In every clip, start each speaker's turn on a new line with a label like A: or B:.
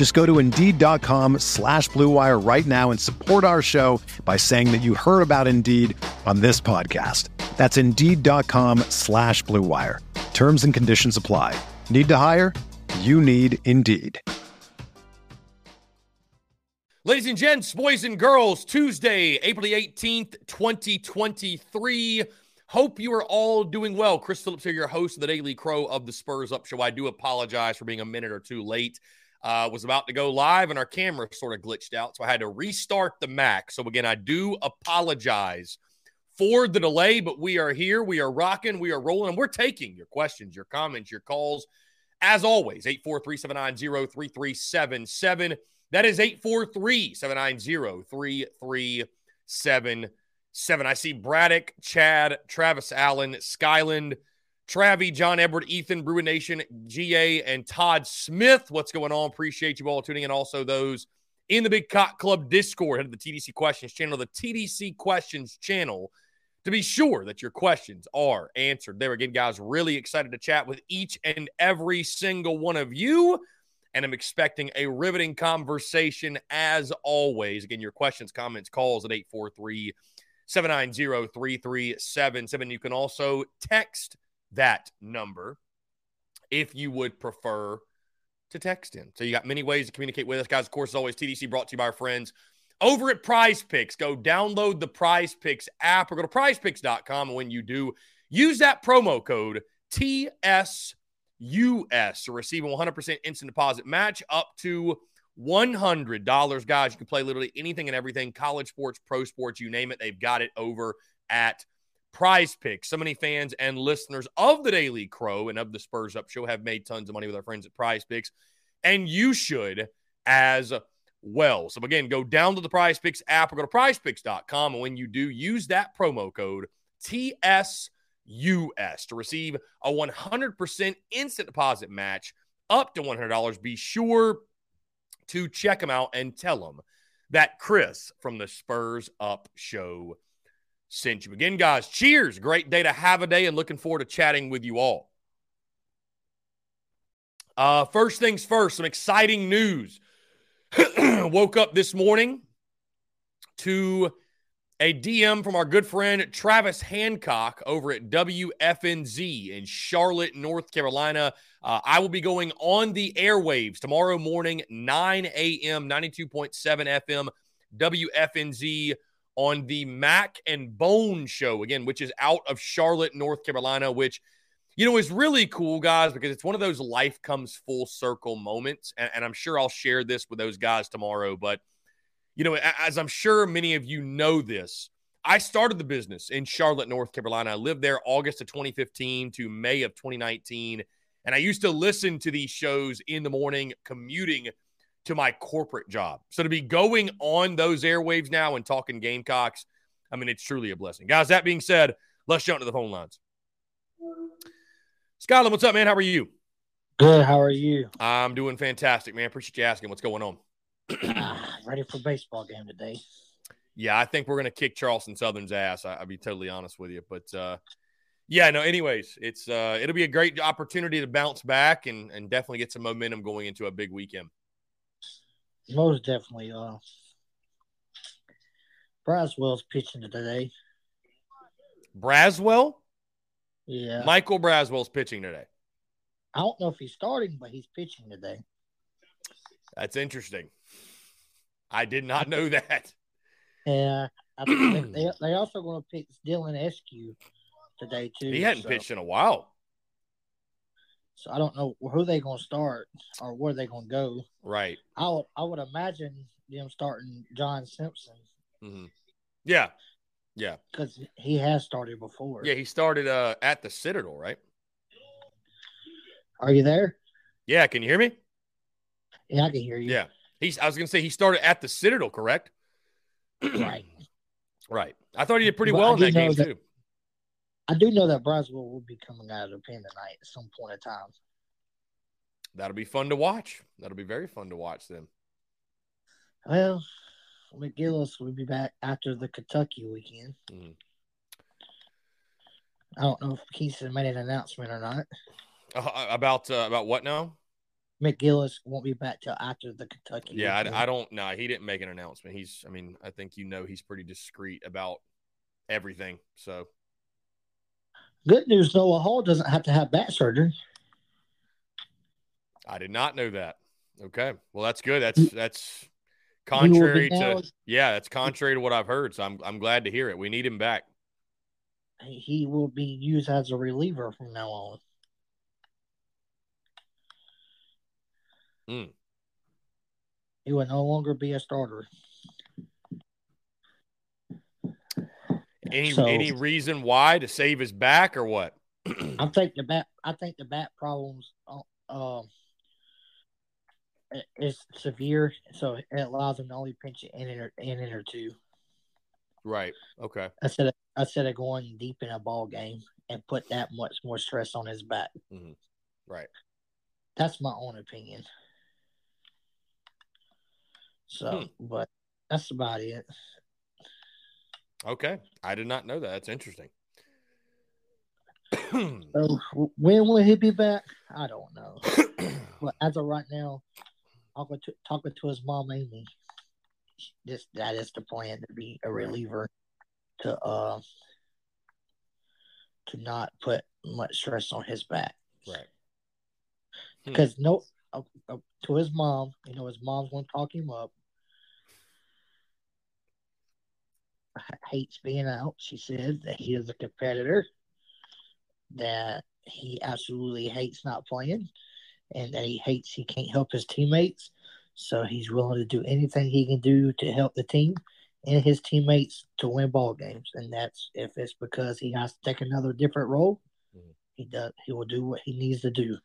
A: Just go to Indeed.com slash BlueWire right now and support our show by saying that you heard about Indeed on this podcast. That's Indeed.com slash BlueWire. Terms and conditions apply. Need to hire? You need Indeed.
B: Ladies and gents, boys and girls, Tuesday, April the 18th, 2023. Hope you are all doing well. Chris Phillips here, your host of the Daily Crow of the Spurs Up Show. I do apologize for being a minute or two late. Uh, was about to go live and our camera sort of glitched out, so I had to restart the Mac. So again, I do apologize for the delay, but we are here. We are rocking. We are rolling, and we're taking your questions, your comments, your calls. As always, 843 790 3377. That is 843 790 3377. I see Braddock, Chad, Travis Allen, Skyland, Travi, John Edward, Ethan, Bruin Nation, GA, and Todd Smith. What's going on? Appreciate you all tuning in. Also, those in the Big Cock Club Discord, head to the TDC Questions channel, the TDC Questions channel, to be sure that your questions are answered. There again, guys, really excited to chat with each and every single one of you and I'm expecting a riveting conversation as always. Again, your questions, comments, calls at 843 790 3377. You can also text that number if you would prefer to text in. So you got many ways to communicate with us, guys. Of course, as always, TDC brought to you by our friends over at Prize Picks. Go download the Prize Picks app or go to prizepicks.com. And when you do, use that promo code TS US to receive a 100% instant deposit match up to $100. Guys, you can play literally anything and everything college sports, pro sports, you name it. They've got it over at Prize Picks. So many fans and listeners of the Daily Crow and of the Spurs Up Show have made tons of money with our friends at Prize Picks, and you should as well. So, again, go down to the Prize Picks app or go to prizepicks.com. And when you do, use that promo code TS US to receive a 100% instant deposit match up to $100. Be sure to check them out and tell them that Chris from the Spurs Up Show sent you. Again, guys, cheers. Great day to have a day and looking forward to chatting with you all. Uh, first things first, some exciting news. Woke up this morning to a DM from our good friend Travis Hancock over at WFNZ in Charlotte, North Carolina. Uh, I will be going on the airwaves tomorrow morning, 9 a.m., 92.7 FM, WFNZ on the Mac and Bone show, again, which is out of Charlotte, North Carolina, which, you know, is really cool, guys, because it's one of those life comes full circle moments. And, and I'm sure I'll share this with those guys tomorrow, but you know, as I'm sure many of you know this, I started the business in Charlotte, North Carolina. I lived there August of 2015 to May of 2019. And I used to listen to these shows in the morning, commuting to my corporate job. So to be going on those airwaves now and talking Gamecocks, I mean, it's truly a blessing. Guys, that being said, let's jump to the phone lines. Skyland, what's up, man? How are you?
C: Good. How are you?
B: I'm doing fantastic, man. Appreciate you asking. What's going on?
C: ready for baseball game today.
B: Yeah, I think we're gonna kick Charleston Southern's ass. I, will be totally honest with you, but uh, yeah, no. Anyways, it's uh, it'll be a great opportunity to bounce back and and definitely get some momentum going into a big weekend.
C: Most definitely. Uh, Braswell's pitching today.
B: Braswell.
C: Yeah.
B: Michael Braswell's pitching today.
C: I don't know if he's starting, but he's pitching today.
B: That's interesting. I did not know that.
C: Yeah, they, they also going to pick Dylan Eskew today too.
B: He hadn't
C: so,
B: pitched in a while.
C: So I don't know who they're going to start or where they're going to go.
B: Right.
C: I would I would imagine them starting John Simpson
B: hmm Yeah. Yeah.
C: because he has started before.
B: Yeah. He started uh, at the Citadel, right?
C: Are you there?
B: Yeah. Can you hear me?
C: Yeah, I can hear you.
B: Yeah. He's. I was gonna say he started at the Citadel, correct?
C: Right.
B: Right. I thought he did pretty
C: But
B: well in that game
C: that-
B: too.
C: I do know that Braswell will be coming out of the pen tonight at some point in time.
B: That'll be fun to watch. That'll be very fun to watch them.
C: Well, McGillis will be back after the Kentucky weekend.
B: Mhm.
C: I don't know if Kingston made an announcement or not.
B: Uh, about uh, about what now?
C: McGillis won't be back till after the Kentucky.
B: Yeah. I, I don't know. He didn't make an announcement. He's. I mean, I think you know he's pretty discreet about everything. So
C: Good news: Noah Hall doesn't have to have back surgery.
B: I did not know that. Okay. Well, that's good. That's that's contrary to yeah, that's contrary to what I've heard. So I'm I'm glad to hear it. We need him back.
C: He will be used as a reliever from now on.
B: Hmm.
C: He will no longer be a starter.
B: Any
C: So-
B: any reason why to save his back or what?
C: I think the bat. I think the bat problems. uh, Um, is severe, so it allows him to only pinch an inning or, an inning or two.
B: right. Okay.
C: instead of instead of going deep in a ball game and put that much more stress on his back.
B: Right.
C: That's my own opinion. So, but that's about it.
B: Okay. I did not know that. That's interesting.
C: So, when will he be back? I don't know. But as of right now, talking to talking to his mom Amy, this that is the plan to be a reliever to uh to not put much stress on his back.
B: right. Hmm.
C: because no uh, uh, to his mom you know his mom's gonna talk him up hates being out. She said that he is a competitor that he absolutely hates not playing and that he hates he can't help his teammates. So he's willing to do anything he can do to help the team and his teammates to win ball games. And that's if it's because he has to take another different role
B: Mhm.
C: he does he will do what he needs to do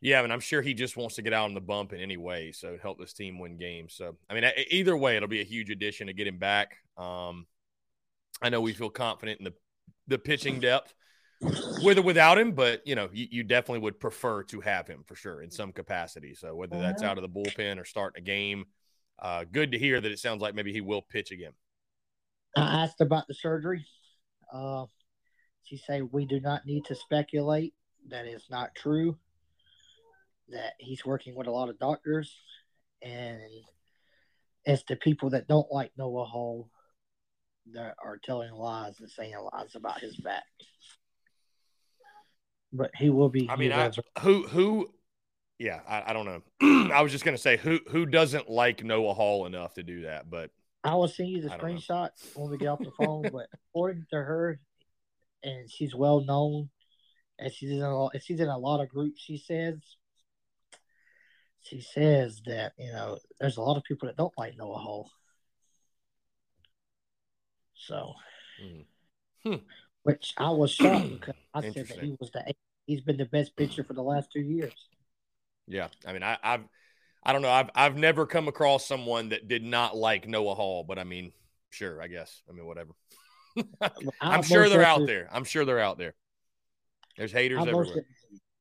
B: Yeah, and I'm sure he just wants to get out on the bump in any way, so help this team win games. So, I mean, either way, it'll be a huge addition to get him back. Um, I know we feel confident in the the pitching depth with or without him, but you know, you, you definitely would prefer to have him for sure in some capacity. So, whether that's out of the bullpen or starting a game, uh, good to hear that it sounds like maybe he will pitch again.
C: I asked about the surgery. Uh, she said we do not need to speculate. That is not true. That he's working with a lot of doctors, and it's the people that don't like Noah Hall that are telling lies and saying lies about his back. But he will be.
B: I mean, I, who who, yeah, I, I don't know. I was just gonna say who who doesn't like Noah Hall enough to do that, but
C: I will send you the
B: don't know.
C: screenshot when we get off the phone. but according to her, and she's well known, and she's in a lot, and she's in a lot of groups. She says, she says that you know there's a lot of people that don't like Noah Hall. So,
B: Mm.
C: which I was shocked because I said that he was the he's been the best pitcher for the last two years.
B: Yeah, I mean, I, I've, I don't know, I've, I've never come across someone that did not like Noah Hall, but I mean, sure, I guess, I mean, whatever. I'm sure they're out there. I'm sure they're out there. There's haters
C: I
B: everywhere.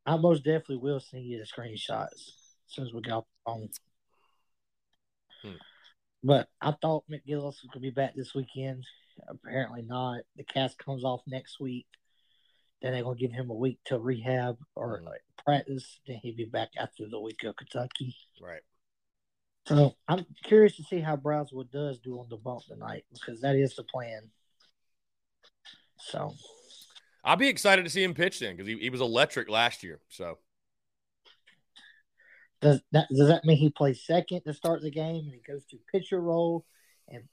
C: I most definitely will send you the screenshots as soon as we got off the phone.
B: Hmm.
C: But I thought McGillis was going to be back this weekend. Apparently not. The cast comes off next week. Then they're going to give him a week to rehab or
B: Hmm.
C: like, practice. Then he'll be back after the week of Kentucky.
B: Right.
C: So I'm curious to see how Braswell does do on the bump tonight because that is the plan. So
B: I'll be excited to see him pitch then because he, he was electric last year. So
C: Does that does that mean he plays second to start the game and he goes to pitcher role and,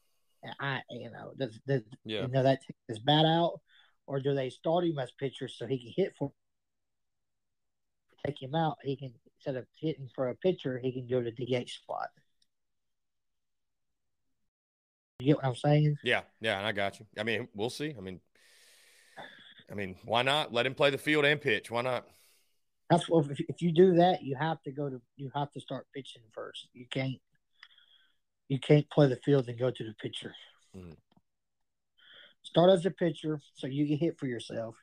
C: and I you know does, does
B: yeah,
C: you know that takes his bat out or do they start him as pitcher so he can hit for? Take him out. He can instead of hitting for a pitcher, he can go to DH spot. You get what I'm saying?
B: Yeah, yeah, and I got you. I mean, we'll see. I mean, I mean, why not let him play the field and pitch? Why not?
C: That's what if, if you do that, you have to go to you have to start pitching first. You can't you can't play the field and go to the pitcher. Mm. Start as a pitcher so you can hit for yourself.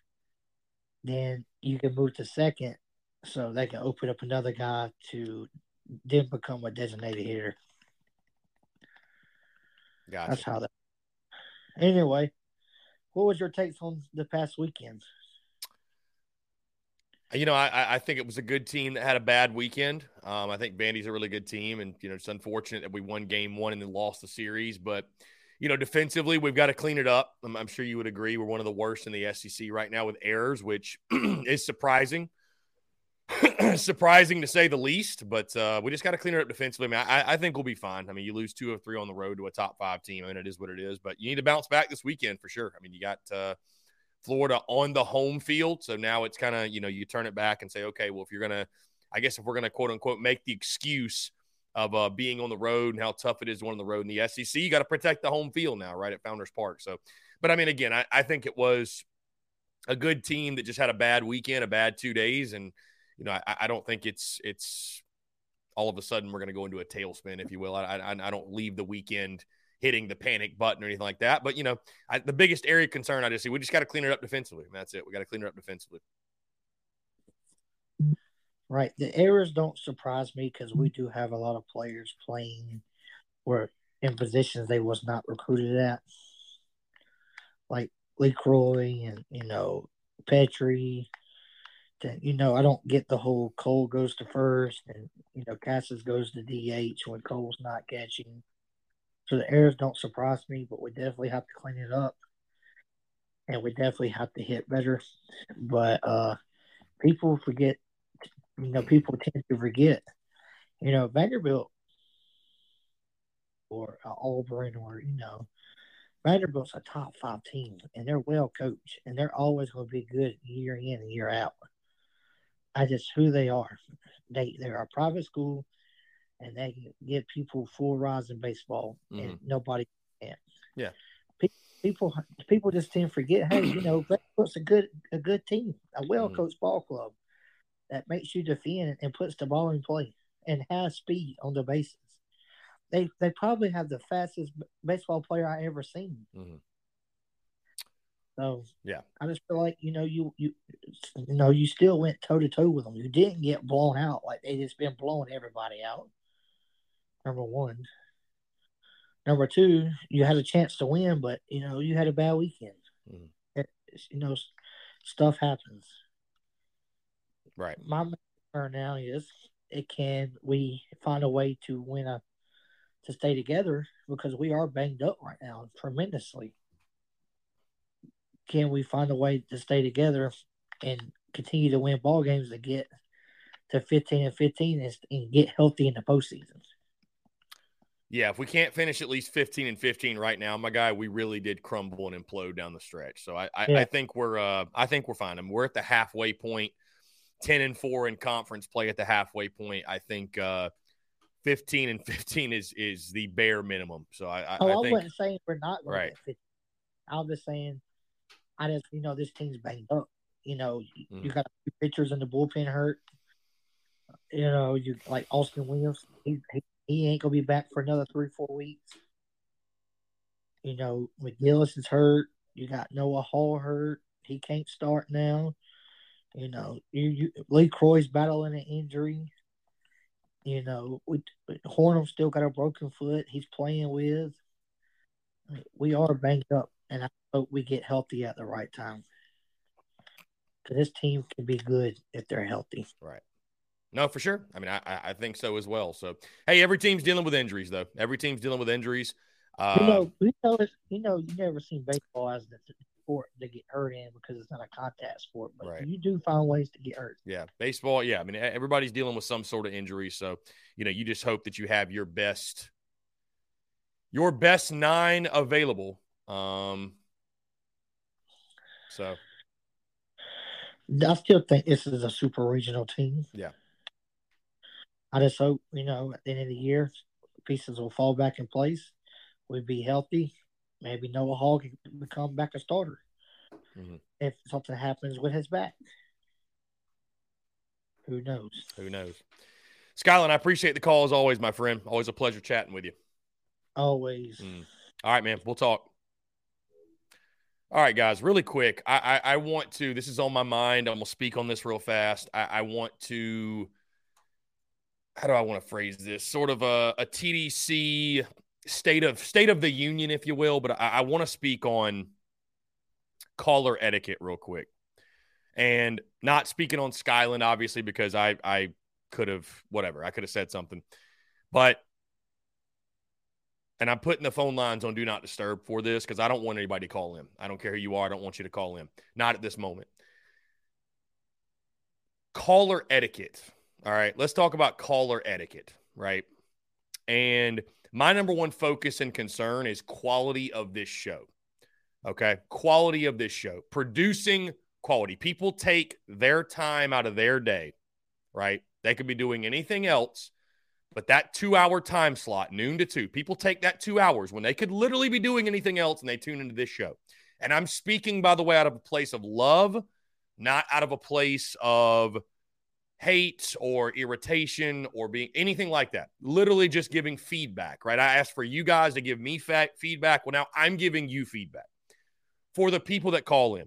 C: Then you can move to second so they can open up another guy to then become a designated hitter.
B: Gotcha.
C: That's how that. Anyway, what was your takes on the past weekend?
B: You know, I, I think it was a good team that had a bad weekend. Um, I think Vandy's a really good team, and you know it's unfortunate that we won game one and then lost the series. But you know, defensively, we've got to clean it up. I'm, I'm sure you would agree. We're one of the worst in the SEC right now with errors, which is surprising. surprising to say the least, but uh, we just got to clean it up defensively. I, mean, I, I, think we'll be fine. I mean, you lose two of three on the road to a top five team, I mean, it is what it is. But you need to bounce back this weekend for sure. I mean, you got uh, Florida on the home field, so now it's kind of you know you turn it back and say, okay, well, if you're gonna, I guess if we're gonna quote unquote make the excuse of uh, being on the road and how tough it is on the road in the SEC, you got to protect the home field now, right at Founders Park. So, but I mean, again, I, I think it was a good team that just had a bad weekend, a bad two days, and you know, I, I don't think it's it's all of a sudden we're going to go into a tailspin, if you will. I, I, I don't leave the weekend hitting the panic button or anything like that. But you know, I, the biggest area of concern I just see we just got to clean it up defensively. And that's it. We got to clean it up defensively.
C: Right. The errors don't surprise me because we do have a lot of players playing were in positions they was not recruited at, like LeCroy and you know Petry, that you know I don't get the whole Cole goes to first and you know Casas goes to DH when Cole's not catching. So the errors don't surprise me, but we definitely have to clean it up, and we definitely have to hit better. But uh, people forget, you know, people tend to forget, you know, Vanderbilt or uh, Auburn or you know. Vanderbilt's a top five team, and they're well coached, and they're always going to be good year in and year out. I just who they are. They they're a private school, and they give people full rides in baseball, mm-hmm. and nobody can.
B: Yeah,
C: people people just tend to forget. Hey, you know, puts a good a good team, a well coached mm-hmm. ball club that makes you defend and puts the ball in play and has speed on the bases. They they probably have the fastest baseball player I ever seen. Mm-hmm. So
B: yeah,
C: I just feel like you know you you you know you still went toe to toe with them. You didn't get blown out like they just been blowing everybody out. Number one. Number two, you had a chance to win, but you know you had a bad weekend. Mm. It, you know, stuff happens.
B: Right.
C: My concern now is it can we find a way to win a to stay together because we are banged up right now tremendously can we find a way to stay together and continue to win ball games to get to 15 and 15 and, and get healthy in the postseason?
B: Yeah, if we can't finish at least 15 and 15 right now, my guy, we really did crumble and implode down the stretch. So I, I, yeah. I think we're uh, I think we're fine. I mean, we're at the halfway point, 10 and 4 in conference play at the halfway point. I think uh, 15 and 15 is is the bare minimum. So I, I,
C: oh, I,
B: I think,
C: wasn't saying we're not
B: right.
C: I was just saying I just, you know, this team's banged up. You know, mm. you got pitchers in the bullpen hurt. You know, you like Austin Williams. He, he, he ain't gonna be back for another three four weeks. You know, McGillis is hurt. You got Noah Hall hurt. He can't start now. You know, you, you LeCroy's battling an injury. You know, we Hornung still got a broken foot. He's playing with. We are banged up, and I hope we get healthy at the right time. Because this team can be good if they're healthy.
B: Right. No, for sure. I mean, I, I think so as well. So, hey, every team's dealing with injuries, though. Every team's dealing with injuries. Uh,
C: you know, you know, you know, you never seen baseball as the sport to get hurt in because it's not a contact sport, but right. you do find ways to get hurt.
B: Yeah, baseball. Yeah, I mean, everybody's dealing with some sort of injury, so you know, you just hope that you have your best, your best nine available. Um, So
C: I still think this is a super regional team.
B: Yeah.
C: I just hope, you know, at the end of the year, pieces will fall back in place. We'd be healthy. Maybe Noah Hall can become back a starter
B: Mhm.
C: if something happens with his back. Who knows?
B: who knows? Skyland, I appreciate the call as always, my friend. Always a pleasure chatting with you.
C: Always.
B: Mm. All right, man. We'll talk. All right, guys. Really quick, I, I I want to. This is on my mind. I'm gonna speak on this real fast. I, I want to. How do I want to phrase this? Sort of a, a TDC state of state of the union, if you will. But I, I want to speak on caller etiquette real quick, and not speaking on Skyland, obviously, because I I could have whatever I could have said something, but and I'm putting the phone lines on do not disturb for this because I don't want anybody to call in. I don't care who you are. I don't want you to call in. Not at this moment. Caller etiquette. All right. Let's talk about caller etiquette. Right. And my number one focus and concern is quality of this show. Okay. Quality of this show. Producing quality. People take their time out of their day. Right. They could be doing anything else but that two hour time slot, noon to two, people take that two hours when they could literally be doing anything else and they tune into this show. And I'm speaking, by the way, out of a place of love, not out of a place of hate or irritation or being anything like that. Literally just giving feedback, right? I asked for you guys to give me feedback. Well, now I'm giving you feedback for the people that call in.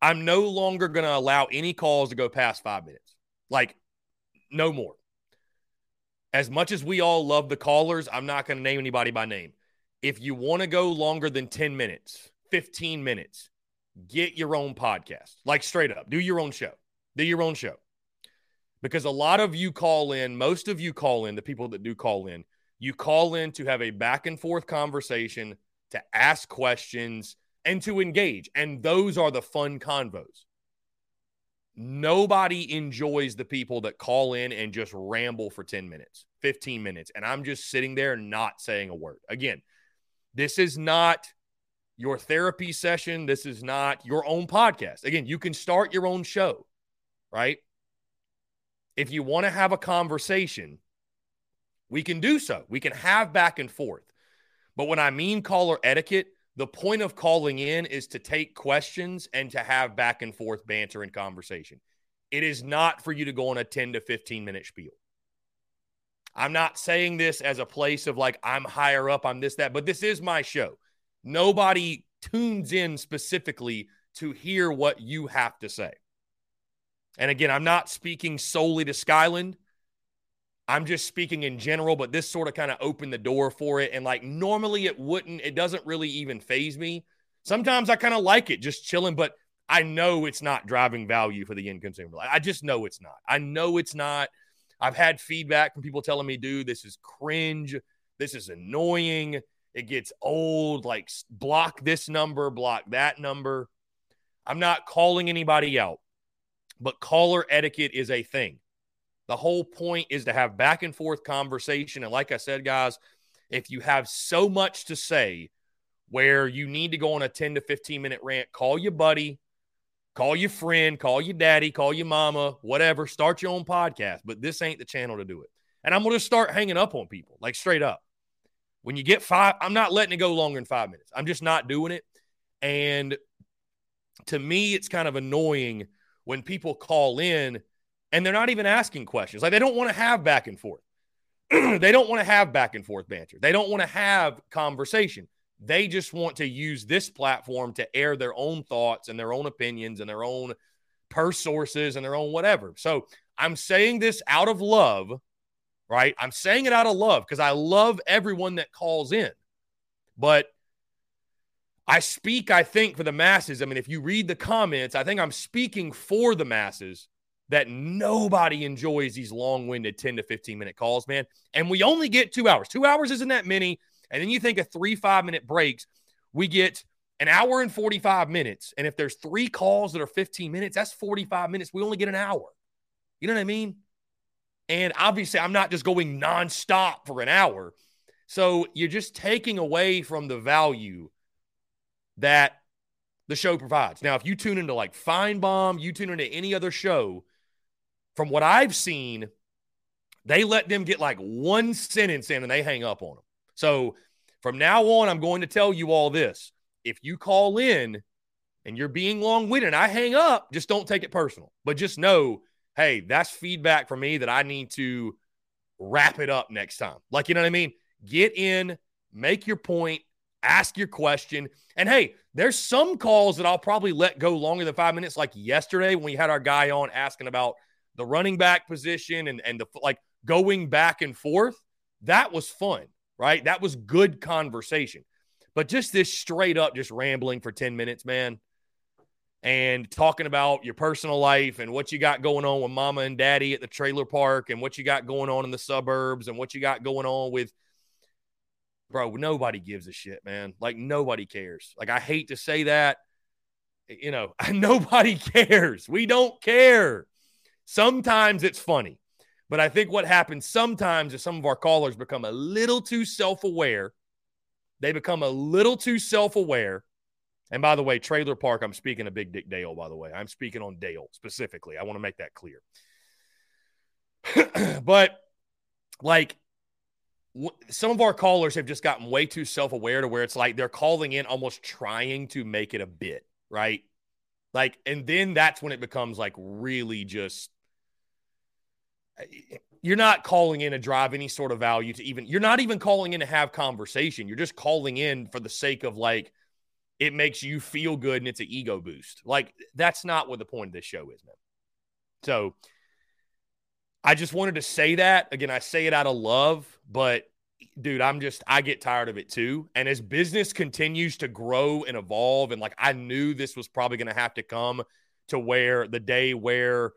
B: I'm no longer going to allow any calls to go past five minutes. Like, no more as much as we all love the callers, I'm not going to name anybody by name. If you want to go longer than 10 minutes, 15 minutes, get your own podcast. Like straight up, do your own show. Do your own show. Because a lot of you call in, most of you call in, the people that do call in, you call in to have a back and forth conversation, to ask questions, and to engage. And those are the fun convos. Nobody enjoys the people that call in and just ramble for 10 minutes, 15 minutes. And I'm just sitting there not saying a word. Again, this is not your therapy session. This is not your own podcast. Again, you can start your own show, right? If you want to have a conversation, we can do so. We can have back and forth. But when I mean caller etiquette, the point of calling in is to take questions and to have back and forth banter and conversation. It is not for you to go on a 10 to 15 minute spiel. I'm not saying this as a place of like, I'm higher up, I'm this, that, but this is my show. Nobody tunes in specifically to hear what you have to say. And again, I'm not speaking solely to Skyland. I'm just speaking in general, but this sort of kind of opened the door for it. And like normally it wouldn't, it doesn't really even phase me. Sometimes I kind of like it just chilling, but I know it's not driving value for the end consumer. I just know it's not. I know it's not. I've had feedback from people telling me, dude, this is cringe. This is annoying. It gets old. Like, block this number, block that number. I'm not calling anybody out, but caller etiquette is a thing. The whole point is to have back and forth conversation. And like I said, guys, if you have so much to say where you need to go on a 10 to 15 minute rant, call your buddy, call your friend, call your daddy, call your mama, whatever. Start your own podcast. But this ain't the channel to do it. And I'm going to start hanging up on people, like straight up. When you get five, I'm not letting it go longer than five minutes. I'm just not doing it. And to me, it's kind of annoying when people call in and they're not even asking questions. Like they don't want to have back and forth. they don't want to have back and forth banter. They don't want to have conversation. They just want to use this platform to air their own thoughts and their own opinions and their own purse sources and their own whatever. So I'm saying this out of love, right? I'm saying it out of love because I love everyone that calls in. But I speak, I think, for the masses. I mean, if you read the comments, I think I'm speaking for the masses that nobody enjoys these long-winded 10 to 15 minute calls, man. And we only get two hours. Two hours isn't that many. And then you think of three five-minute breaks, we get an hour and 45 minutes. And if there's three calls that are 15 minutes, that's 45 minutes. We only get an hour. You know what I mean? And obviously, I'm not just going nonstop for an hour. So you're just taking away from the value that the show provides. Now, if you tune into like Finebaum, you tune into any other show, from what I've seen, they let them get like one sentence in and they hang up on them. So from now on, I'm going to tell you all this. If you call in and you're being long winded, I hang up, just don't take it personal. But just know, hey, that's feedback for me that I need to wrap it up next time. Like, you know what I mean? Get in, make your point, ask your question. And hey, there's some calls that I'll probably let go longer than five minutes, like yesterday when we had our guy on asking about the running back position and, and the like going back and forth. That was fun, right? That was good conversation. But just this straight up, just rambling for 10 minutes, man, and talking about your personal life and what you got going on with mama and daddy at the trailer park and what you got going on in the suburbs and what you got going on with bro, nobody gives a shit, man. Like nobody cares. Like I hate to say that. You know, nobody cares. We don't care. Sometimes it's funny. But I think what happens sometimes is some of our callers become a little too self aware. They become a little too self aware. And by the way, Trailer Park, I'm speaking of Big Dick Dale, by the way. I'm speaking on Dale specifically. I want to make that clear. but like some of our callers have just gotten way too self-aware to where it's like they're calling in almost trying to make it a bit, right? Like, and then that's when it becomes like really just eh, you're not calling in to drive any sort of value to even you're not even calling in to have conversation. You're just calling in for the sake of like it makes you feel good and it's an ego boost. Like that's not what the point of this show is, man. So I just wanted to say that. Again, I say it out of love, but dude, I'm just, I get tired of it too. And as business continues to grow and evolve, and like I knew this was probably going to have to come to where the day where,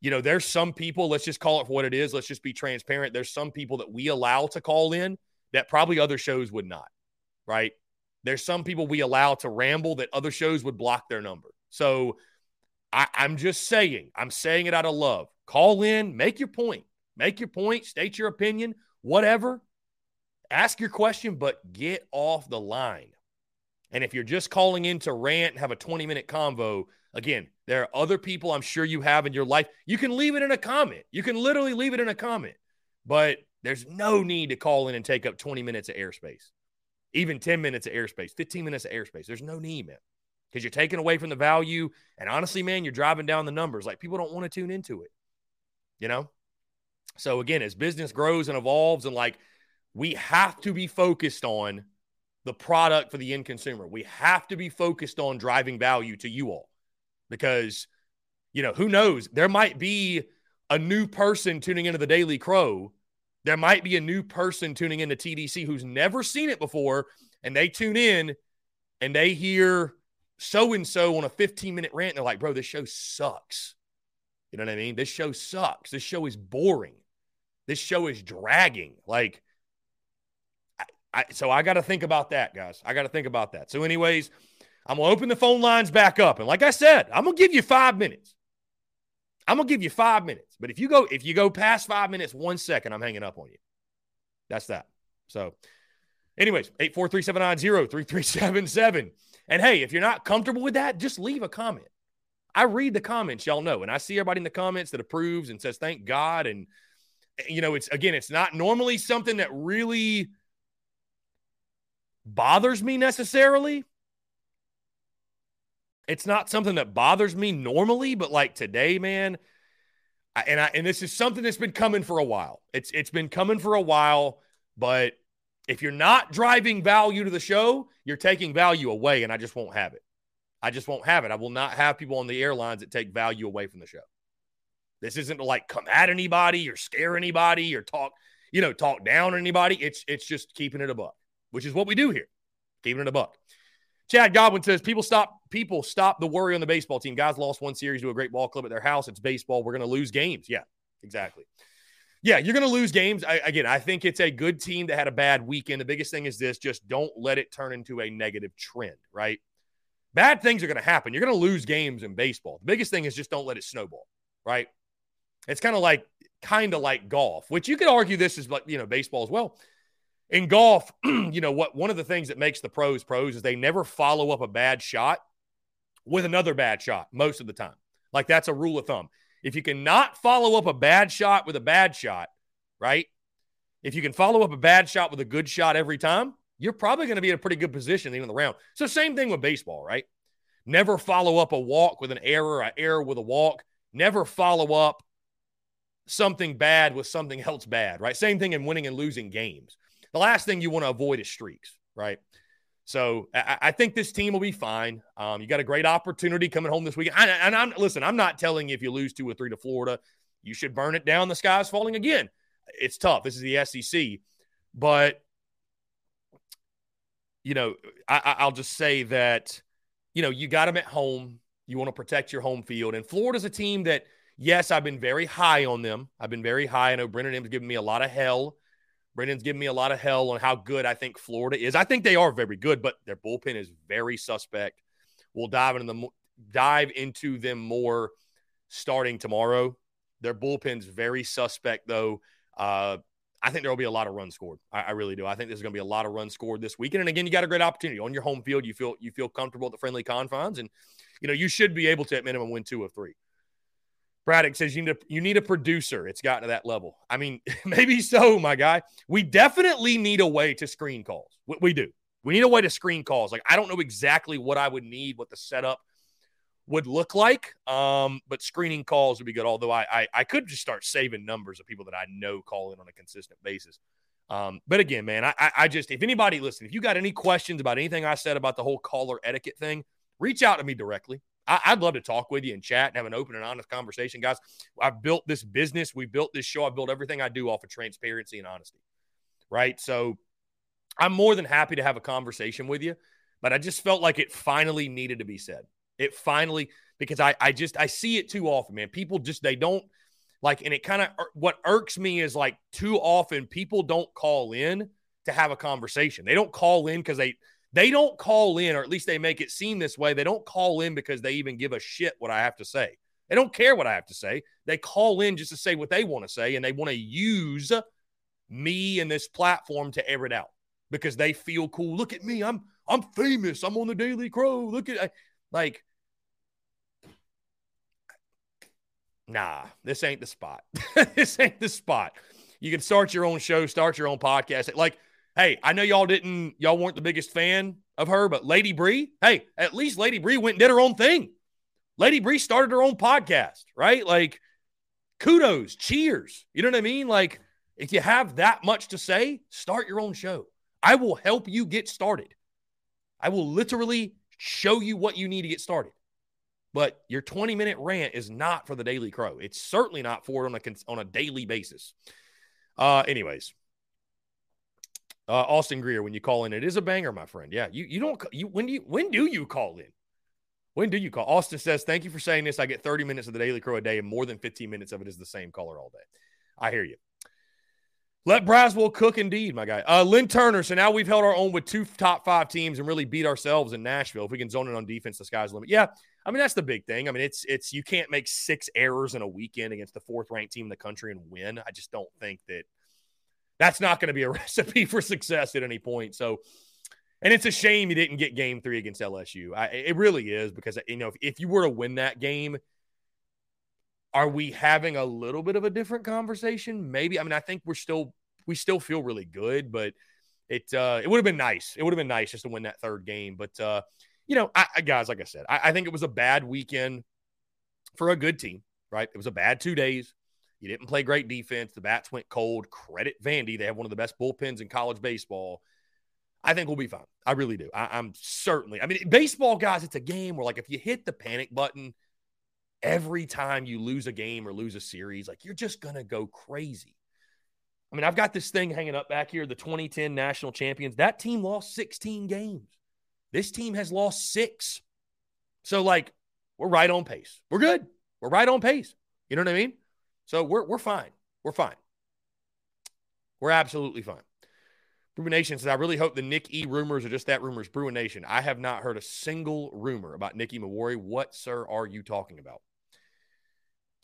B: you know, there's some people, let's just call it for what it is. Let's just be transparent. There's some people that we allow to call in that probably other shows would not, right? There's some people we allow to ramble that other shows would block their number. So I, I'm just saying, I'm saying it out of love. Call in, make your point, make your point, state your opinion, whatever. Ask your question, but get off the line. And if you're just calling in to rant and have a 20 minute convo, again, there are other people I'm sure you have in your life. You can leave it in a comment. You can literally leave it in a comment, but there's no need to call in and take up 20 minutes of airspace, even 10 minutes of airspace, 15 minutes of airspace. There's no need, man, because you're taking away from the value. And honestly, man, you're driving down the numbers. Like people don't want to tune into it you know? So again, as business grows and evolves, and like we have to be focused on the product for the end consumer. We have to be focused on driving value to you all because, you know, who knows? There might be a new person tuning into the Daily Crow. There might be a new person tuning into TDC who's never seen it before, and they tune in and they hear so and so on a 15 minute rant. And they're like, bro, this show sucks. You know what I mean? This show sucks. This show is boring. This show is dragging. Like, I, I so I got to think about that, guys. I got to think about that. So, anyways, I'm gonna open the phone lines back up, and like I said, I'm gonna give you five minutes. I'm gonna give you five minutes. But if you go if you go past five minutes, one second, I'm hanging up on you. That's that. So, anyways, eight four three seven nine zero three three seven seven. And hey, if you're not comfortable with that, just leave a comment. I read the comments, y'all know, and I see everybody in the comments that approves and says, thank God. And, eh, you know, it's again, it's not normally something that really bothers me necessarily. It's not something that bothers me normally, but like today, man, I, and I and this is something that's been coming for a while. It's it's been coming for a while, but if you're not driving value to the show, you're taking value away, and I just won't have it. I just won't have it. I will not have people on the airlines that take value away from the show. This isn't to like come at anybody or scare anybody or talk, you know, talk down anybody. It's it's just keeping it a buck, which is what we do here. Keeping it a buck. Chad Godwin says people stop people stop the worry on the baseball team. Guys lost one series to a great ball club at their house. It's baseball. We're going to lose games. Yeah, exactly. Yeah, you're going to lose games. I, again, I think it's a good team that had a bad weekend. The biggest thing is this: just don't let it turn into a negative trend. Right? Bad things are going to happen. You're going to lose games in baseball. The biggest thing is just don't let it snowball, right? It's kind of like kind of like golf, which you could argue this is like, you know, baseball as well. In golf, you know, what one of the things that makes the pros pros is they never follow up a bad shot with another bad shot most of the time. Like that's a rule of thumb. If you cannot follow up a bad shot with a bad shot, right? If you can follow up a bad shot with a good shot every time, you're probably going to be in a pretty good position at the end of the round. So, same thing with baseball, right? Never follow up a walk with an error, an error with a walk. Never follow up something bad with something else bad, right? Same thing in winning and losing games. The last thing you want to avoid is streaks, right? So I, I think this team will be fine. Um, you got a great opportunity coming home this weekend. and I'm listen, I'm not telling you if you lose two or three to Florida, you should burn it down. The sky's falling again. It's tough. This is the SEC, but you know, I, I'll just say that you know you got them at home. You want to protect your home field, and Florida's a team that yes, I've been very high on them. I've been very high. I know Brendan has given me a lot of hell. Brendan's given me a lot of hell on how good I think Florida is. I think they are very good, but their bullpen is very suspect. We'll dive into the dive into them more starting tomorrow. Their bullpen's very suspect, though. Uh, I think there will be a lot of runs scored. I, I really do. I think there's going to be a lot of runs scored this weekend. And again, you got a great opportunity on your home field. You feel you feel comfortable at the friendly confines, and you know you should be able to at minimum win two of three. Braddock says you need a you need a producer. It's gotten to that level. I mean, maybe so, my guy. We definitely need a way to screen calls. We, we do. We need a way to screen calls. Like I don't know exactly what I would need, what the setup would look like. Um, but screening calls would be good. Although I, I, I could just start saving numbers of people that I know call in on a consistent basis. Um, but again, man, I, I just if anybody listen, if you got any questions about anything I said about the whole caller etiquette thing, reach out to me directly. I, would love to talk with you and chat and have an open and honest conversation, guys. I've built this business, we built this show, I built everything I do off of transparency and honesty. Right. So I'm more than happy to have a conversation with you, but I just felt like it finally needed to be said. It finally because I I just I see it too often, man. People just they don't like, and it kind of er, what irks me is like too often people don't call in to have a conversation. They don't call in because they they don't call in, or at least they make it seem this way. They don't call in because they even give a shit what I have to say. They don't care what I have to say. They call in just to say what they want to say, and they want to use me and this platform to air it out because they feel cool. Look at me, I'm I'm famous. I'm on the Daily Crow. Look at like, nah, this ain't the spot. this ain't the spot. You can start your own show, start your own podcast. Like, hey, I know y'all didn't, y'all weren't the biggest fan of her, but Lady Bree, hey, at least Lady Bree went and did her own thing. Lady Bree started her own podcast, right? Like, kudos, cheers. You know what I mean? Like, if you have that much to say, start your own show. I will help you get started. I will literally show you what you need to get started. But your 20 minute rant is not for the Daily Crow. It's certainly not for it on a, on a daily basis. Uh, anyways, uh, Austin Greer, when you call in, it is a banger, my friend. Yeah, you you don't you when do you when do you call in? When do you call? Austin says, "Thank you for saying this. I get 30 minutes of the Daily Crow a day, and more than 15 minutes of it is the same color all day." I hear you. Let Braswell cook indeed, my guy. Uh, Lynn Turner. So now we've held our own with two top five teams and really beat ourselves in Nashville. If we can zone it on defense, the sky's the limit. Yeah, I mean that's the big thing. I mean it's it's you can't make six errors in a weekend against the fourth ranked team in the country and win. I just don't think that that's not going to be a recipe for success at any point. So, and it's a shame you didn't get Game Three against LSU. I, it really is because you know if, if you were to win that game are we having a little bit of a different conversation? Maybe. I mean, I think we're still we still feel really good, but it uh, it would have been nice. It would have been nice just to win that third game. But uh, you know, I, guys, like I said, I, I think it was a bad weekend for a good team. Right? It was a bad two days. You didn't play great defense. The bats went cold. Credit Vandy; they have one of the best bullpens in college baseball. I think we'll be fine. I really do. I, am certainly. I mean, baseball guys, it's a game where like if you hit the panic button every time you lose a game or lose a series, like you're just going to go crazy. I mean, I've got this thing hanging up back here the 2010 national champions. That team lost 16 games. This team has lost six. So, like, we're right on pace. We're good. We're right on pace. You know what I mean? So, we're, we're fine. We're fine. We're absolutely fine. Bruin Nation says, I really hope the Nick E rumors are just that rumors. Bruin Nation, I have not heard a single rumor about Nicky Emmanwori. What, sir, are you talking about?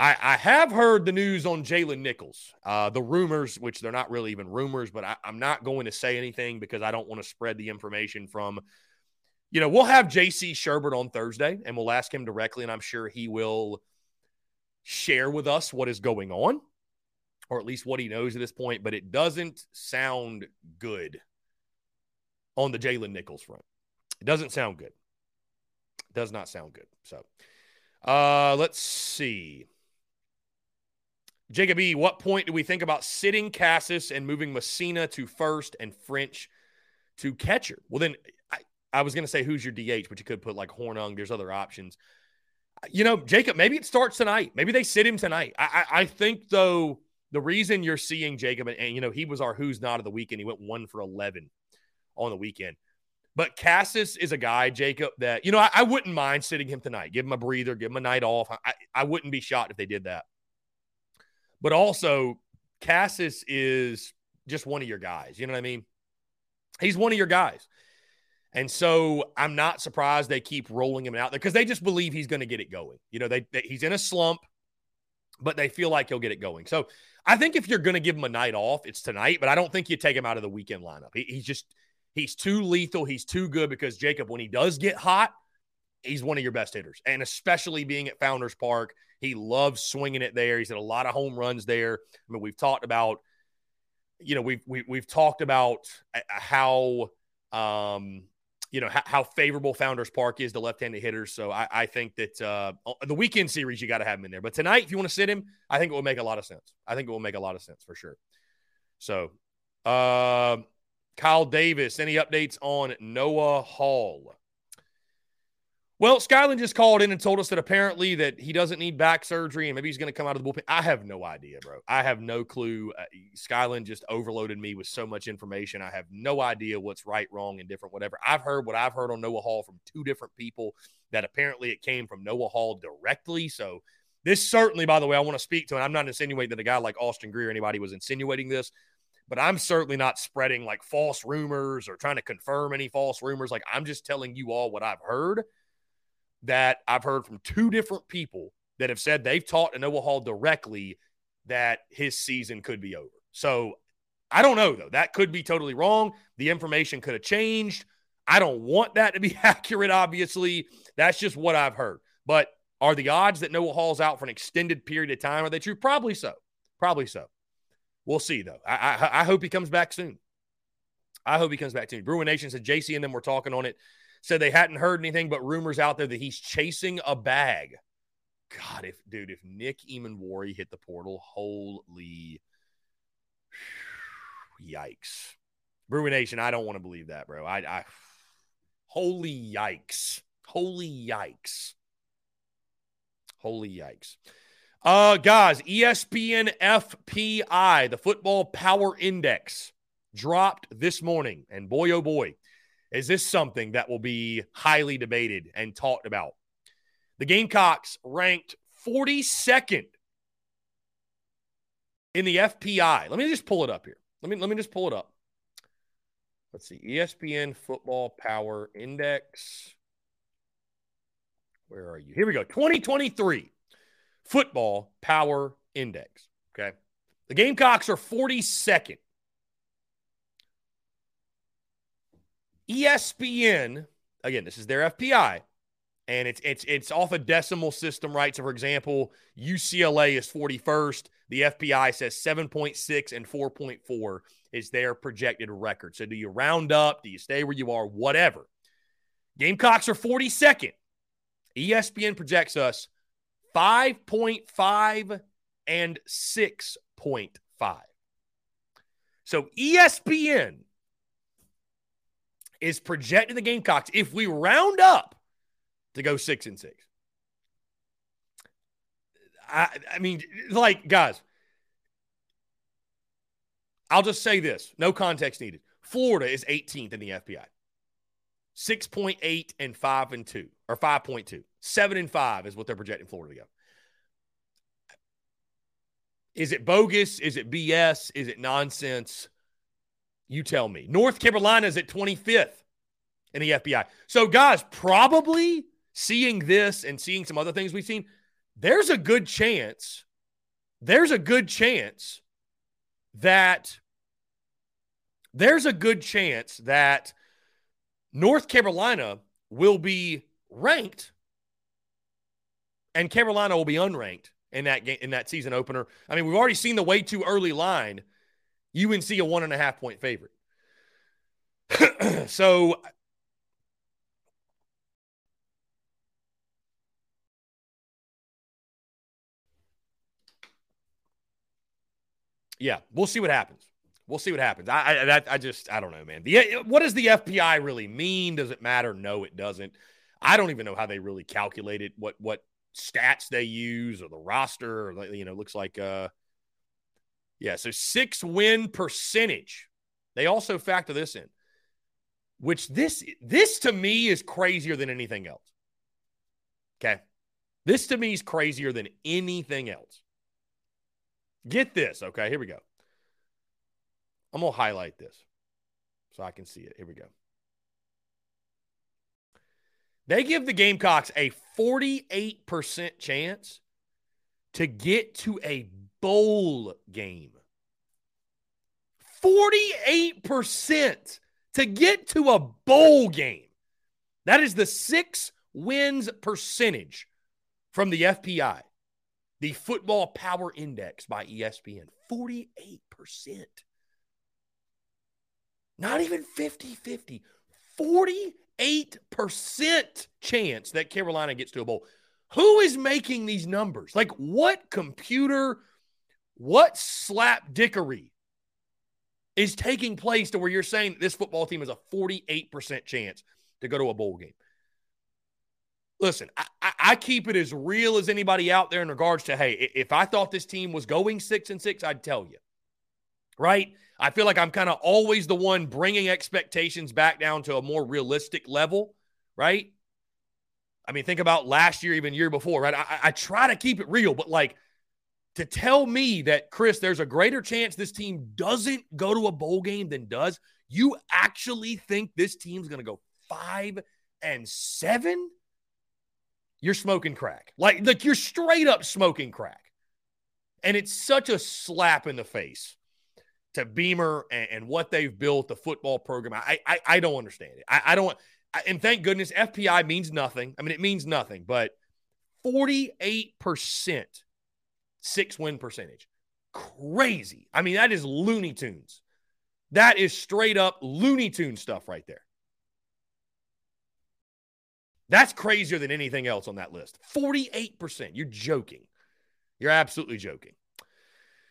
B: I, I have heard the news on Jalen Nichols, uh, the rumors, which they're not really even rumors, but I, I'm not going to say anything because I don't want to spread the information from you know, we'll have JC Shurburtt on Thursday and we'll ask him directly, and I'm sure he will share with us what is going on, or at least what he knows at this point. But it doesn't sound good on the Jalen Nichols front. It doesn't sound good. It does not sound good. So uh let's see. Jacob E, what point do we think about sitting Casas and moving Messina to first and French to catcher? Well, then I, I was going to say who's your DH, but you could put like Hornung. There's other options. You know, Jacob, maybe it starts tonight. Maybe they sit him tonight. I, I, I think, though, the reason you're seeing Jacob, and, and, you know, he was our who's not of the weekend. He went one for 11 on the weekend. But Casas is a guy, Jacob, that, you know, I, I wouldn't mind sitting him tonight. Give him a breather, give him a night off. I, I wouldn't be shocked if they did that. But also, Casas is just one of your guys. You know what I mean? He's one of your guys. And so I'm not surprised they keep rolling him out there because they just believe he's going to get it going. You know, they, they, he's in a slump, but they feel like he'll get it going. So I think if you're going to give him a night off, it's tonight. But I don't think you take him out of the weekend lineup. He, he's just he's too lethal. He's too good because Jacob, when he does get hot, he's one of your best hitters, and especially being at Founders Park, he loves swinging it there. He's had a lot of home runs there. I mean, we've talked about, you know, we've we, have we have talked about uh, how, um, you know, how, how, favorable Founders Park is to left-handed hitters. So I, I think that uh, the weekend series you got to have him in there. But tonight, if you want to sit him, I think it will make a lot of sense. I think it will make a lot of sense for sure. So, uh, Kyle Davis, any updates on Noah Hall? Well, Skyland just called in and told us that apparently that he doesn't need back surgery and maybe he's going to come out of the bullpen. I have no idea, bro. I have no clue. Uh, Skyland just overloaded me with so much information. I have no idea what's right, wrong, and different, whatever. I've heard what I've heard on Noah Hall from two different people that apparently it came from Noah Hall directly. So this certainly, by the way, I want to speak to, and I'm not insinuating that a guy like Austin Greer or anybody was insinuating this, but I'm certainly not spreading like false rumors or trying to confirm any false rumors. Like I'm just telling you all what I've heard that I've heard from two different people that have said they've talked to Noah Hall directly that his season could be over. So I don't know, though. That could be totally wrong. The information could have changed. I don't want that to be accurate, obviously. That's just what I've heard. But are the odds that Noah Hall's out for an extended period of time, are they true? Probably so. Probably so. We'll see, though. I, I, I hope he comes back soon. I hope he comes back soon. Bruin Nation said JC and them were talking on it said they hadn't heard anything but rumors out there that he's chasing a bag. God, if dude, if Nick Emmanwori hit the portal, holy yikes. Bruin Nation, I don't want to believe that, bro. I, I holy yikes. Holy yikes. Holy yikes. Uh guys, ESPN FPI, the football power index, dropped this morning. And boy, oh boy, is this something that will be highly debated and talked about? The Gamecocks ranked 42nd in the FPI. Let me just pull it up here. Let me let me just pull it up. Let's see. ESPN Football Power Index. Where are you? Here we go. 2023 Football Power Index. Okay. The Gamecocks are 42nd. ESPN, again, this is their FPI, and it's it's it's off a decimal system, right? So, for example, UCLA is 41st. The FPI says 7.6 and 4.4 is their projected record. So, do you round up? Do you stay where you are? Whatever. Gamecocks are 42nd. ESPN projects us 5.5 and 6.5. So, ESPN is projecting the Gamecocks, if we round up, to go six and six. I, I mean, like, guys, I'll just say this no context needed. Florida is 18th in the FPI. 6.8 and 5 and 2, or 5.2. 7 and 5 is what they're projecting Florida to go. Is it bogus? Is it BS? Is it nonsense? You tell me. North Carolina is at 25th in the FPI. So, guys, probably seeing this and seeing some other things we've seen, there's a good chance, there's a good chance that there's a good chance that North Carolina will be ranked and Carolina will be unranked in that game in that season opener. I mean, we've already seen the way too early line. UNC a one and a half point favorite. so yeah, we'll see what happens. We'll see what happens. I, I, I just, I don't know, man. The, what does the FPI really mean? Does it matter? No, it doesn't. I don't even know how they really calculate it. What, what stats they use or the roster, or, you know, looks like, uh, yeah. So six win percentage. They also factor this in, which this, this to me is crazier than anything else. Okay. This to me is crazier than anything else. Get this. Okay. Here we go. I'm going to highlight this so I can see it. Here we go. They give the Gamecocks a 48% chance to get to a bowl game. 48% to get to a bowl game. That is the six wins percentage from the FPI, the Football Power Index by ESPN. 48%. Not even 50 50. 48% chance that Carolina gets to a bowl. Who is making these numbers? Like, what computer, what slap dickery is taking place to where you're saying this football team has a 48% chance to go to a bowl game? Listen, I, I, keep it as real as anybody out there in regards to, hey, if I thought this team was going six and six, I'd tell you. Right? I feel like I'm kind of always the one bringing expectations back down to a more realistic level, right? I mean, think about last year, even year before, right? I, I try to keep it real, but like to tell me that, Chris, there's a greater chance this team doesn't go to a bowl game than does, you actually think this team's going to go five and seven? You're smoking crack. Like, like you're straight up smoking crack. And it's such a slap in the face to Beamer and, and, what they've built, the football program. I I, I don't understand it. I, I don't. I, and thank goodness FPI means nothing. I mean, it means nothing. But forty eight percent six win percentage, crazy. I mean, that is Looney Tunes. That is straight up Looney Tune stuff right there. That's crazier than anything else on that list. 48%. You're joking. You're absolutely joking.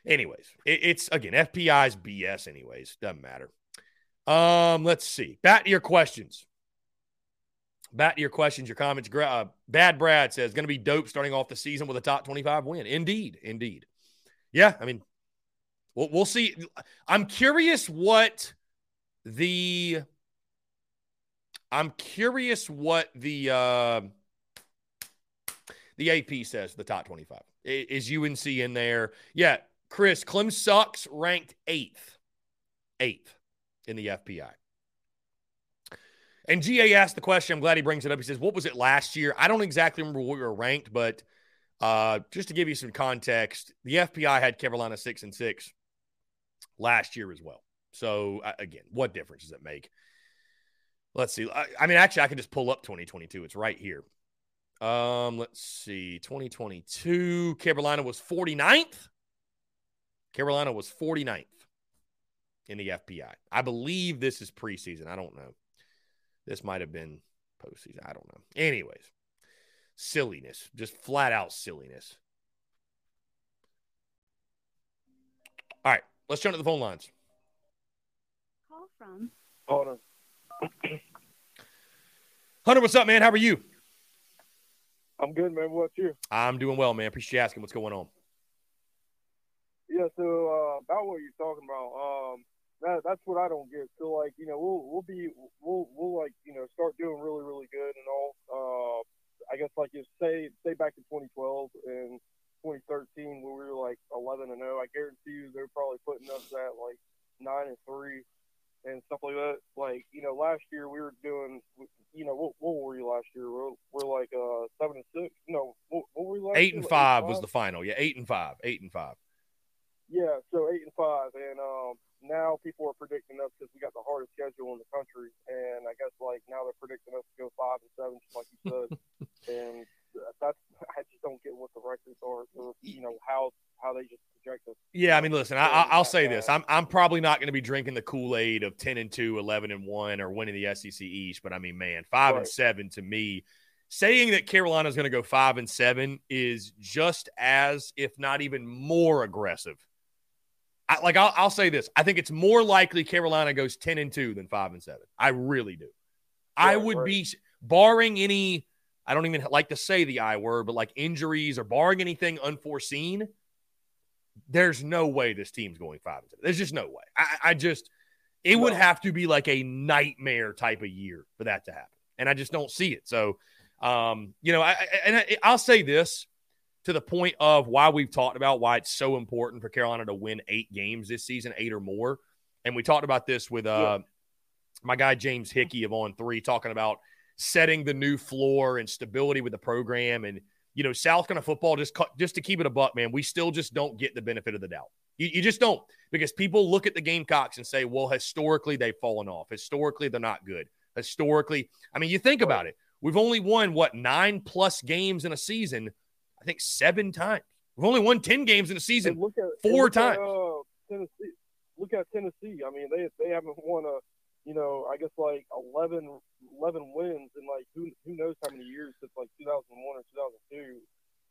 B: Anyways, it, it's again FPI's BS. Anyways, doesn't matter. Um, let's see. Back to your questions. Back to your questions, your comments. Uh, Bad Brad says going to be dope starting off the season with a top twenty-five win. Indeed, indeed. Yeah, I mean, we'll, we'll see. I'm curious what the. I'm curious what the uh, the AP says. The top twenty-five is UNC in there? Yeah, Chris, Clem sucks ranked eighth, eighth in the FPI. And GA asked the question. I'm glad he brings it up. He says, What was it last year? I don't exactly remember what we were ranked, but uh, just to give you some context, the FPI had Carolina six and six last year as well. So, uh, again, what difference does it make? Let's see. I, I mean, actually, I can just pull up 2022. It's right here. Um, let's see. 2022, Carolina was 49th. Carolina was 49th in the FPI. I believe this is preseason. I don't know. This might have been postseason. I don't know. Anyways, silliness, just flat out silliness. All right, let's jump to the phone lines.
D: Call from.
E: Hold on.
B: Hunter, what's up, man? How are you?
E: I'm good, man. What's you?
B: I'm doing well, man. Appreciate you asking. What's going on?
E: Yeah, so uh, about what you're talking about, um, that that's what I don't get. So like, you know, we'll we'll be we'll we'll like you know start doing really really good and all. Uh, I guess like you say say back to 2012 and 2013 when we were like 11 and 0. I guarantee you they're probably putting us at like nine and three and stuff like that. Like you know, last year we were doing. You know, what, what were you last year? We're, we're like uh seven and six. No, what, what were we last
B: eight
E: year?
B: and five, five was the final. Yeah, eight and five. Eight and five.
E: Yeah, so eight and five, and um, now people are predicting us because we got the hardest schedule in the country, and I guess like now they're predicting us to go five and seven, just like you said, and that's I just don't get what the records are, or you know how how they just project us.
B: Yeah, I mean, listen, I, will say this: I'm I'm probably not going to be drinking the Kool Aid of ten and 2, 11 and one, or winning the SEC East, but I mean, man, five right. and seven to me. Saying that Carolina is going to go five and seven is just as, if not even more aggressive I, like I'll, I'll, say this: I think it's more likely Carolina goes ten and two than five and seven. I really do. Yeah, I would right. be barring any. I don't even like to say the I word, but like injuries or barring anything unforeseen. There's no way this team's going five and seven. There's just no way. I, I just it no. would have to be like a nightmare type of year for that to happen, and I just don't see it. So, um, you know, I, and I, I'll say this: to the point of why we've talked about why it's so important for Carolina to win eight games this season, eight or more. And we talked about this with uh, yeah. my guy James Hickey of On Three, talking about setting the new floor and stability with the program. And you know, South Carolina football just just to keep it a buck, man. We still just don't get the benefit of the doubt. You, you just don't because people look at the Gamecocks and say, well, historically they've fallen off. Historically they're not good. Historically, I mean, you think about it. We've only won what nine plus games in a season I think seven times. We've only won ten games in a season at, four
E: look
B: times.
E: At, uh, Tennessee. Look at Tennessee. I mean, they they haven't won a, you know, I guess like 11, 11 wins in like who who knows how many years since like two thousand one or two thousand two,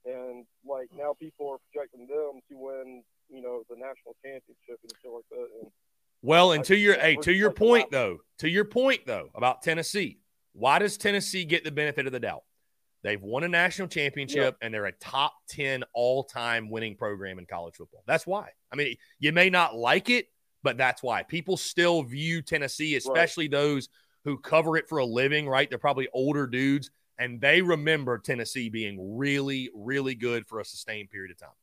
E: and like now people are projecting them to win, you know, the national championship and shit like that. And
B: well, and to your hey, to your point though, to your point though about Tennessee, why does Tennessee get the benefit of the doubt? They've won a national championship and they're a top 10 all time winning program in college football. That's why. I mean, you may not like it, but that's why. People still view Tennessee, especially right. those who cover it for a living, right? They're probably older dudes and they remember Tennessee being really, really good for a sustained period of time.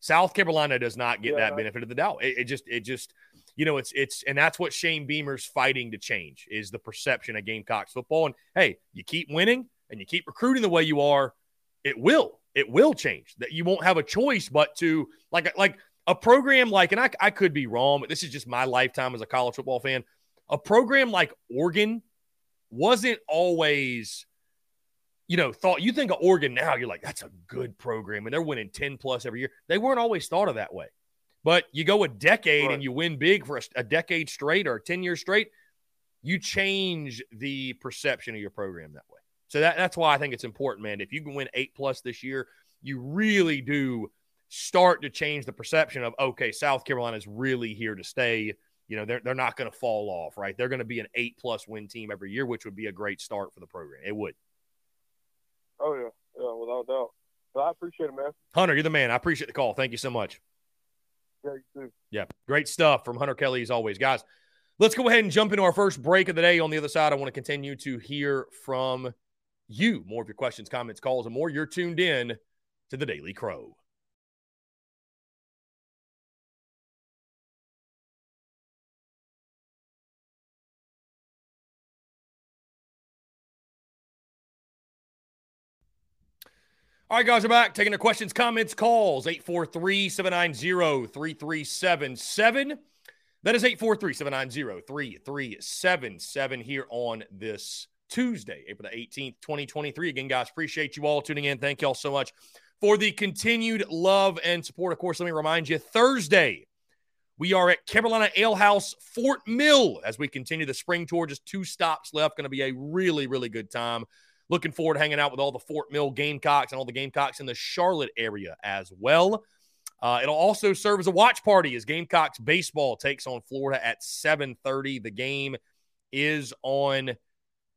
B: South Carolina does not get yeah. that benefit of the doubt. It, it, just, it just, you know, it's, it's, and that's what Shane Beamer's fighting to change is the perception of Gamecocks football. And hey, you keep winning, and you keep recruiting the way you are, it will. It will change. That you won't have a choice but to like like a program like, and I, I could be wrong, but this is just my lifetime as a college football fan. A program like Oregon wasn't always, you know, thought you think of Oregon now, you're like, that's a good program, and they're winning 10 plus every year. They weren't always thought of that way. But you go a decade right. and you win big for a, a decade straight or 10 years straight, you change the perception of your program that. So that, that's why I think it's important, man. If you can win eight plus this year, you really do start to change the perception of, okay, South Carolina is really here to stay. You know, they're, they're not going to fall off, right? They're going to be an eight plus win team every year, which would be a great start for the program. It would.
E: Oh, yeah. Yeah, without doubt. So I appreciate it, man.
B: Hunter, you're the man. I appreciate the call. Thank you so much.
E: Yeah, you too.
B: Yeah, great stuff from Hunter Kelly as always. Guys, let's go ahead and jump into our first break of the day. On the other side, I want to continue to hear from you. More of your questions, comments, calls, and more. You're tuned in to the Daily Crow. All right, guys, we're back. Taking the questions, comments, calls. 843 790 3377. That is 843 790 3377 here on this Tuesday, April the 18th, 2023. Again, guys, appreciate you all tuning in. Thank y'all so much for the continued love and support. Of course, let me remind you Thursday, we are at Carolina Ale House, Fort Mill, as we continue the spring tour. Just two stops left. Going to be a really, really good time. Looking forward to hanging out with all the Fort Mill Gamecocks and all the Gamecocks in the Charlotte area as well. Uh, it'll also serve as a watch party as Gamecocks baseball takes on Florida at 7:30. The game is on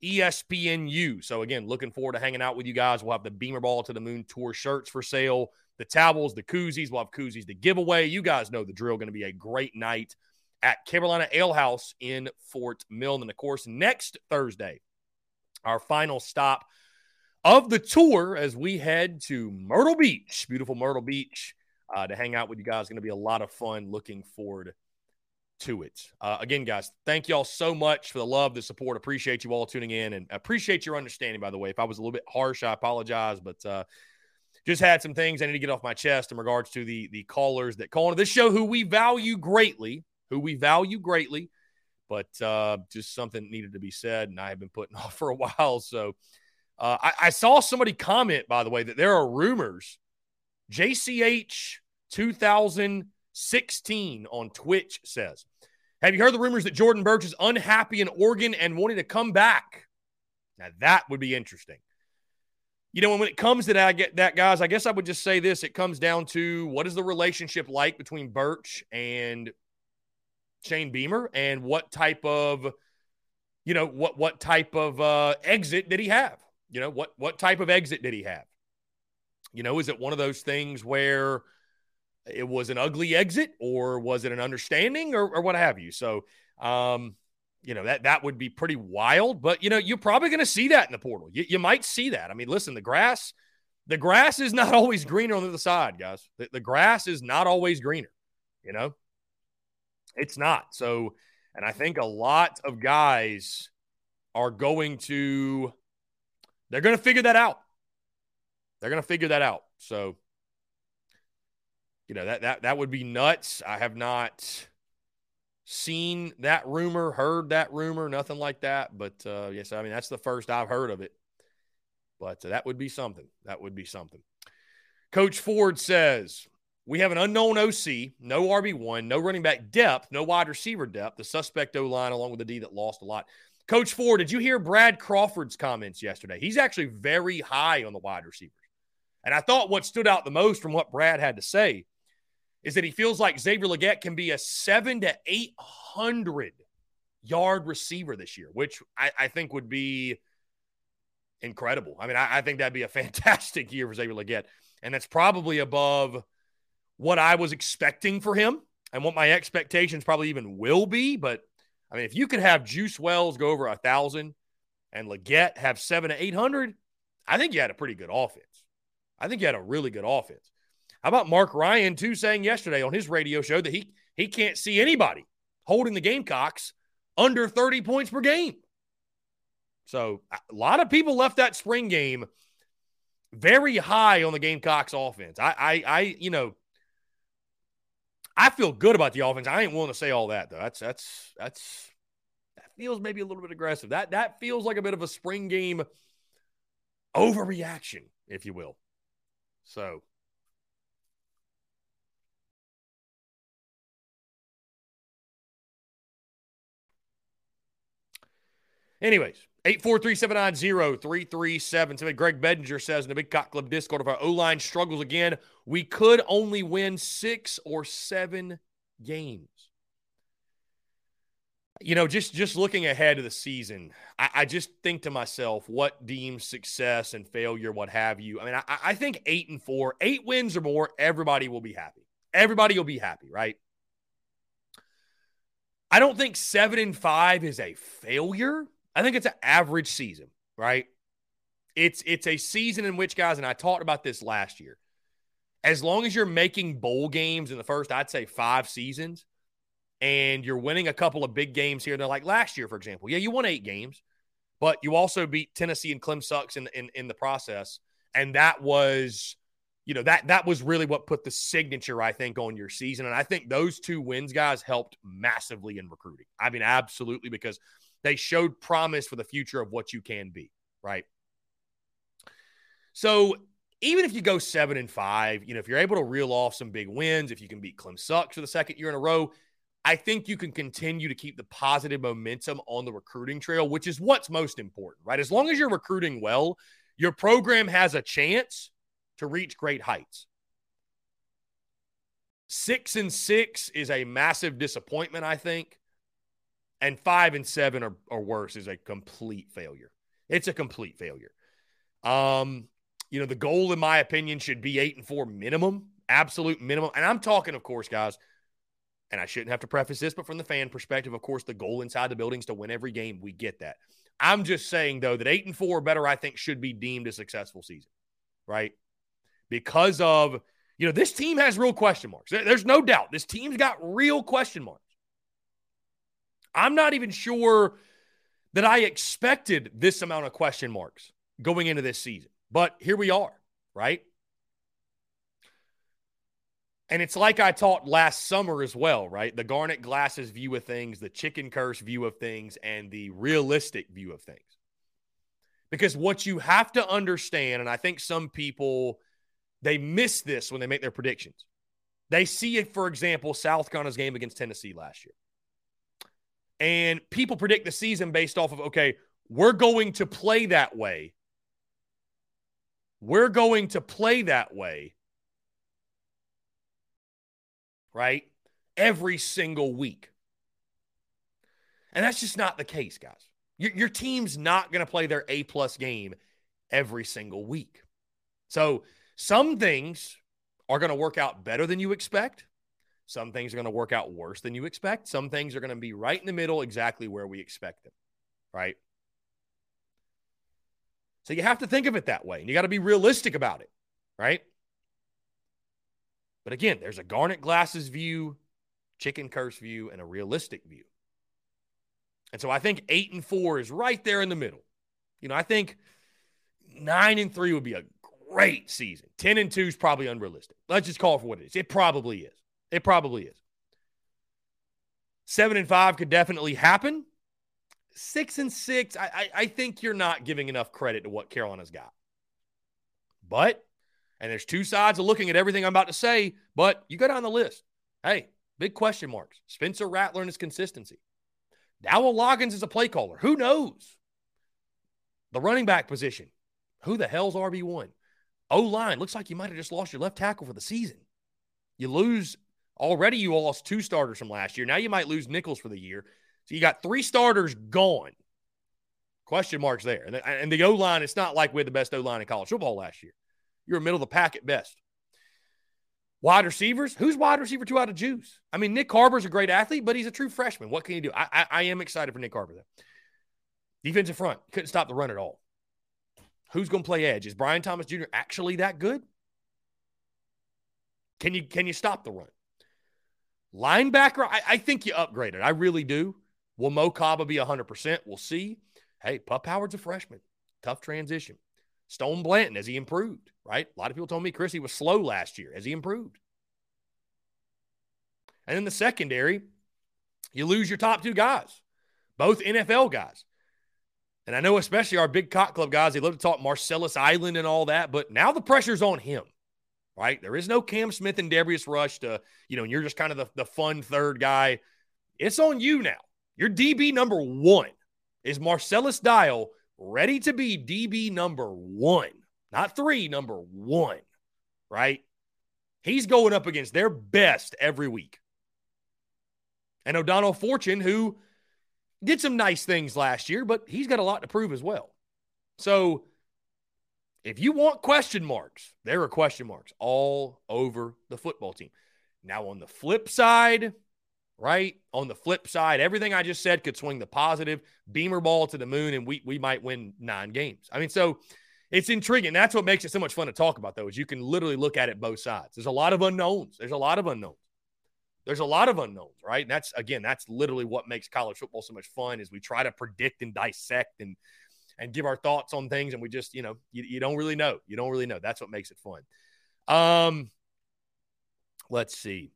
B: ESPNU. So again, looking forward to hanging out with you guys. We'll have the Beamer Ball to the Moon Tour shirts for sale, the towels, the koozies. We'll have koozies to give away. You guys know the drill. Going to be a great night at Carolina Ale House in Fort Mill. And of course, next Thursday, our final stop of the tour as we head to Myrtle Beach, beautiful Myrtle Beach, uh, to hang out with you guys. Going to be a lot of fun. Looking forward to it. Uh, again, guys, thank y'all so much for the love, the support. Appreciate you all tuning in and appreciate your understanding, by the way. If I was a little bit harsh, I apologize, but uh, just had some things I need to get off my chest in regards to the the callers that call into this show who we value greatly, who we value greatly, but uh, just something needed to be said, and I have been putting off for a while. So uh, I, I saw somebody comment, by the way, that there are rumors. JCH 2016 on Twitch says, Have you heard the rumors that Jordan Burch is unhappy in Oregon and wanting to come back? Now that would be interesting. You know, when it comes to that, I get that, guys. I guess I would just say this: it comes down to what is the relationship like between Burch and Shane Beamer, and what type of, you know, what what type of uh, exit did he have? You know, what what type of exit did he have? You know, is it one of those things where it was an ugly exit, or was it an understanding, or, or what have you? So, um, you know that that would be pretty wild. But you know, you're probably going to see that in the portal. You, you might see that. I mean, listen, the grass, the grass is not always greener on the other side, guys. The, the grass is not always greener. You know, it's not. So, and I think a lot of guys are going to, they're going to figure that out. They're going to figure that out. So, you know that that that would be nuts. I have not seen that rumor, heard that rumor, nothing like that. But uh, yes, I mean, that's the first I've heard of it. But uh, that would be something. That would be something. Coach Ford says, We have an unknown OC, no RB1, no running back depth, no wide receiver depth, the suspect O line, along with the D that lost a lot. Coach Ford, did you hear Brad Crawford's comments yesterday? He's actually very high on the wide receivers. And I thought what stood out the most from what Brad had to say is that he feels like Xavier Legette can be a seven to 800 yard receiver this year, which I, I think would be incredible. I mean, I, I, think that'd be a fantastic year for Xavier Legette, And that's probably above what I was expecting for him and what my expectations probably even will be. But I mean, if you could have Juice Wells go over a thousand and Legette have seven to 800, I think you had a pretty good offense. I think you had a really good offense. How about Mark Ryan, too, saying yesterday on his radio show that he he can't see anybody holding the Gamecocks under 30 points per game. So a lot of people left that spring game very high on the Gamecocks offense. I I, I you know I feel good about the offense. I ain't willing to say all that though. That's that's that's that feels maybe a little bit aggressive. That that feels like a bit of a spring game overreaction, if you will. So Anyways, 843-790-337. Greg Bedinger says in the Big Cock Club Discord, if our O-line struggles again, we could only win six or seven games. You know, just just looking ahead of the season, I, I just think to myself, what deems success and failure, what have you. I mean, I, I think eight and four, eight wins or more, everybody will be happy. Everybody will be happy, right? I don't think seven and five is a failure. I think it's an average season, right? It's it's a season in which guys, and I talked about this last year. As long as you're making bowl games in the first, I'd say five seasons, and you're winning a couple of big games here. They're like last year, for example. Yeah, you won eight games, but you also beat Tennessee and Clem Sucks in, in in the process, and that was, you know, that that was really what put the signature, I think, on your season. And I think those two wins, guys, helped massively in recruiting. I mean, absolutely, because they showed promise for the future of what you can be, right? So even if you go seven and five, you know, if you're able to reel off some big wins, if you can beat Clem Sucks for the second year in a row, I think you can continue to keep the positive momentum on the recruiting trail, which is what's most important, right? As long as you're recruiting well, your program has a chance to reach great heights. Six and six is a massive disappointment, I think and five and seven or, or worse is a complete failure. It's a complete failure. Um, you know, the goal, in my opinion, should be eight and four minimum, absolute minimum. And I'm talking, of course, guys, and I shouldn't have to preface this, but from the fan perspective, of course, the goal inside the building is to win every game. We get that. I'm just saying, though, that eight and four better, I think, should be deemed a successful season, right? Because of, you know, this team has real question marks. There's no doubt. This team's got real question marks. I'm not even sure that I expected this amount of question marks going into this season. But here we are, right? And it's like I taught last summer as well, right? The Garnet Glasses view of things, the chicken curse view of things, and the realistic view of things. Because what you have to understand, and I think some people they miss this when they make their predictions. They see it, for example, South Carolina's game against Tennessee last year. And people predict the season based off of, okay, we're going to play that way. We're going to play that way right? Every single week. And that's just not the case, guys. Your, your team's not going to play their A plus game every single week. So some things are going to work out better than you expect. Some things are going to work out worse than you expect. Some things are going to be right in the middle, exactly where we expect them, right? So you have to think of it that way. And you got to be realistic about it, right? But again, there's a garnet glasses view, chicken curse view, and a realistic view. And so I think eight and four is right there in the middle. You know, I think nine and three would be a great season. 10 and two is probably unrealistic. Let's just call it for what it is. It probably is. It probably is. Seven and five could definitely happen. Six and six, I, I, I think you're not giving enough credit to what Carolina's got. But and there's two sides of looking at everything I'm about to say, but you go down the list. Hey, big question marks. Spencer Rattler and his consistency. Dowell Loggains is a play caller. Who knows? The running back position. Who the hell's RB1? O line. Looks like you might have just lost your left tackle for the season. You lose already, you lost two starters from last year. Now you might lose Nichols for the year. So you got three starters gone. Question marks there. And the, the O line, it's not like we had the best O line in college football last year. You're middle of the pack at best. Wide receivers, who's wide receiver two out of juice? I mean, Nyck Harbor's a great athlete, but he's a true freshman. What can you do? I, I, I am excited for Nyck Harbor, though. Defensive front, couldn't stop the run at all. Who's going to play edge? Is Bryan Thomas Jr. actually that good? Can you can you stop the run? Linebacker, I, I think you upgraded. I really do. Will Mo Kaba be 100%? We'll see. Hey, Pup Howard's a freshman. Tough transition. Stone Blanton, has he improved? Right? A lot of people told me Chris he was slow last year. Has he improved? And in the secondary, you lose your top two guys, both NFL guys. And I know, especially our big cock club guys, they love to talk Marcellus Dial and all that, but now the pressure's on him, right? There is no Cam Smith and Darius Rush to, you know, you're just kind of the, the fun third guy. It's on you now. Your DB number one is Marcellus Dial ready to be DB number one, not three, number one, right? He's going up against their best every week. And O'Donnell Fortune, who did some nice things last year, but he's got a lot to prove as well. So if you want question marks, there are question marks all over the football team. Now, on the flip side, right? On the flip side, everything I just said could swing the positive beamer ball to the moon, and we we might win nine games. I mean, so it's intriguing. That's what makes it so much fun to talk about, though, is you can literally look at it both sides. There's a lot of unknowns. There's a lot of unknowns. There's a lot of unknowns, right? And that's again, that's literally what makes college football so much fun is we try to predict and dissect and and give our thoughts on things, and we just, you know, you, you don't really know. You don't really know. That's what makes it fun. Um, let's see.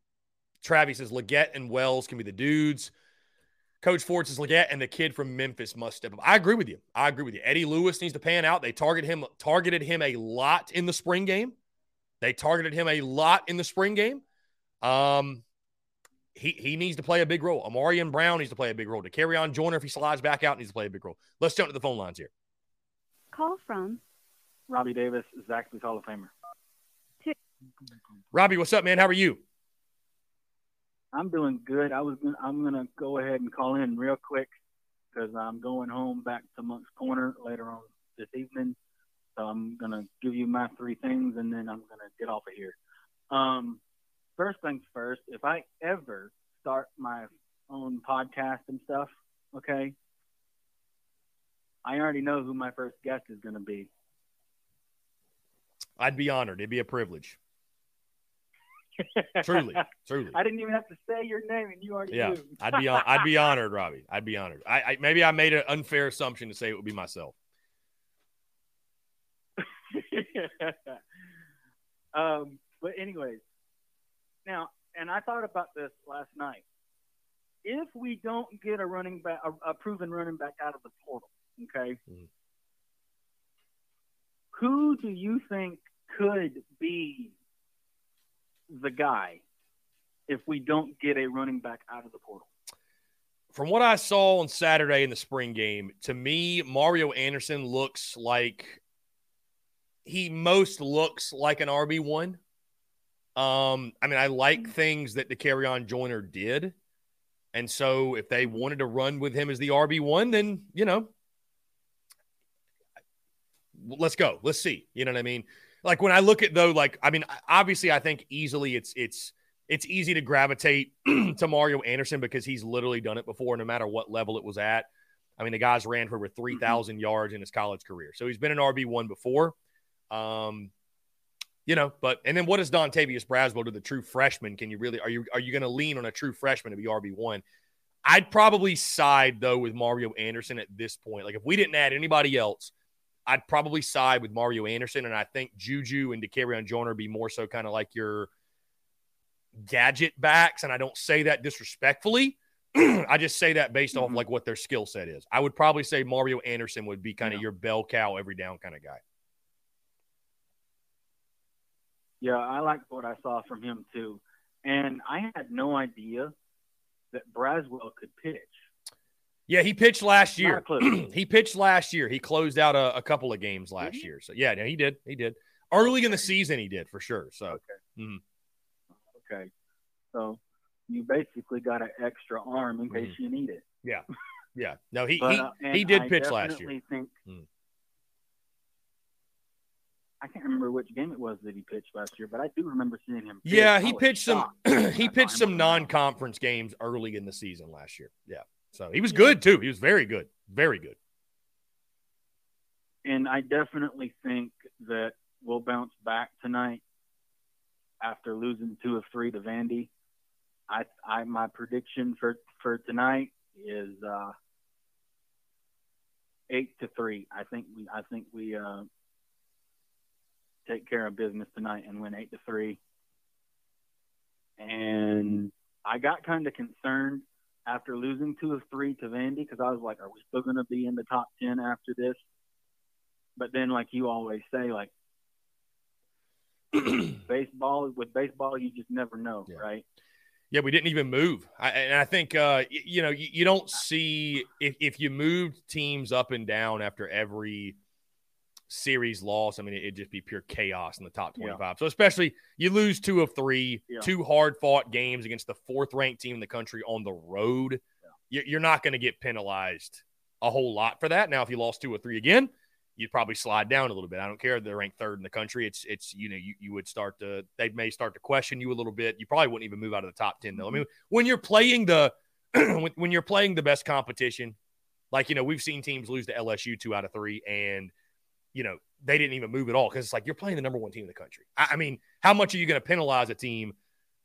B: Travis says Legette and Wells can be the dudes. Coach Ford says Legette and the kid from Memphis must step up. I agree with you. I agree with you. Eddie Lewis needs to pan out. They target him, targeted him a lot in the spring game. They targeted him a lot in the spring game. Um, he he needs to play a big role. Ahmarean Brown needs to play a big role. Dakereon Joyner, if he slides back out, he needs to play a big role. Let's jump to the phone lines here.
D: Call from
F: Robbie Davis, Zaxby's Hall of Famer.
B: Robbie, what's up, man? How are you?
F: I'm doing good. I was gonna, I'm gonna go ahead and call in real quick because I'm going home back to Moncks Corner later on this evening. So I'm gonna give you my three things and then I'm gonna get off of here. Um, first things first, if I ever start my own podcast and stuff, okay, I already know who my first guest is gonna be.
B: I'd be honored. It'd be a privilege. truly, truly.
F: I didn't even have to say your name, and you already
B: yeah,
F: knew.
B: I'd be I'd be honored, Robbie. I'd be honored. I, I maybe I made an unfair assumption to say it would be myself.
F: um, but anyways, Now, and I thought about this last night. If we don't get a running back, a, a proven running back out of the portal, okay,
B: Mhm.
F: who do you think could be the guy if we don't get a running back out of the portal?
B: From what I saw on Saturday in the spring game, to me, Mario Anderson looks like he most looks like an RB one. Um, I mean, I like things that Dakereon Joyner did. And so if they wanted to run with him as the RB one, then you know, let's go. Let's see. You know what I mean? Like when I look at though, like I mean, obviously, I think easily it's it's it's easy to gravitate to Mario Anderson because he's literally done it before, no matter what level it was at. I mean, the guy's ran for over three thousand yards in his college career, so he's been an RB one before. Um, you know, but and then what does Dontavius Braswell to the true freshman? Can you really are you are you going to lean on a true freshman to be RB one? I'd probably side though with Mario Anderson at this point. Like if we didn't add anybody else, I'd probably side with Mario Anderson, and I think Juju and Dakereon Joyner be more so kind of like your gadget backs. And I don't say that disrespectfully. I just say that based off
F: Mhm.
B: like what their skill set is. I would probably say Mario Anderson would be kind of
F: Yeah.
B: your bell cow every down kind of guy.
F: Yeah, I liked what I saw from him too, and I had no idea that Braswell could pitch.
B: Yeah, he pitched last year. he pitched last year. He closed out a, a couple of games last year. So yeah, no, he did. He did. Early in the season, he did for sure. So
F: Okay, so you basically got an extra arm in case you need it.
B: yeah, yeah. No, he
F: But,
B: he
F: uh,
B: he did
F: I
B: pitch last year.
F: Think,
B: Hmm.
F: I can't remember which game it was that he pitched last year, but I do remember seeing him.
B: Yeah, he pitched some he pitched some
F: him on the mound.
B: non-conference games early in the season last year. Yeah. So he was
F: Yeah.
B: good too. He was very good. Very good.
F: and I definitely think that we'll bounce back tonight after losing two of three to Vandy. I, I my prediction for for tonight is uh, eight to three. I think we I think we uh, take care of business tonight and win eight to three. And I got kind of concerned after losing two of three to Vandy because I was like, are we still going to be in the top ten after this? But then, like you always say, like baseball with baseball, you just never know,
B: Yeah.
F: right?
B: Yeah, we didn't even move. I, and I think, uh, y- you know, you, you don't see if, if you moved teams up and down after every series loss, I mean, it'd just be pure chaos in the top
F: Yeah.
B: 25. So, especially you lose two of three,
F: Yeah.
B: two hard fought games against the fourth ranked team in the country on the road. You- You're not going to get penalized a whole lot for that. Now, if you lost two or three again, you'd probably slide down a little bit. I don't care if they're ranked third in the country. It's it's you know you, you would start to they may start to question you a little bit. You probably wouldn't even move out of the top ten though. I mm-hmm. mean, when you're playing the when, when you're playing the best competition, like you know we've seen teams lose to LSU two out of three, and you know they didn't even move at all because it's like you're playing the number one team in the country. I, I mean, how much are you going to penalize a team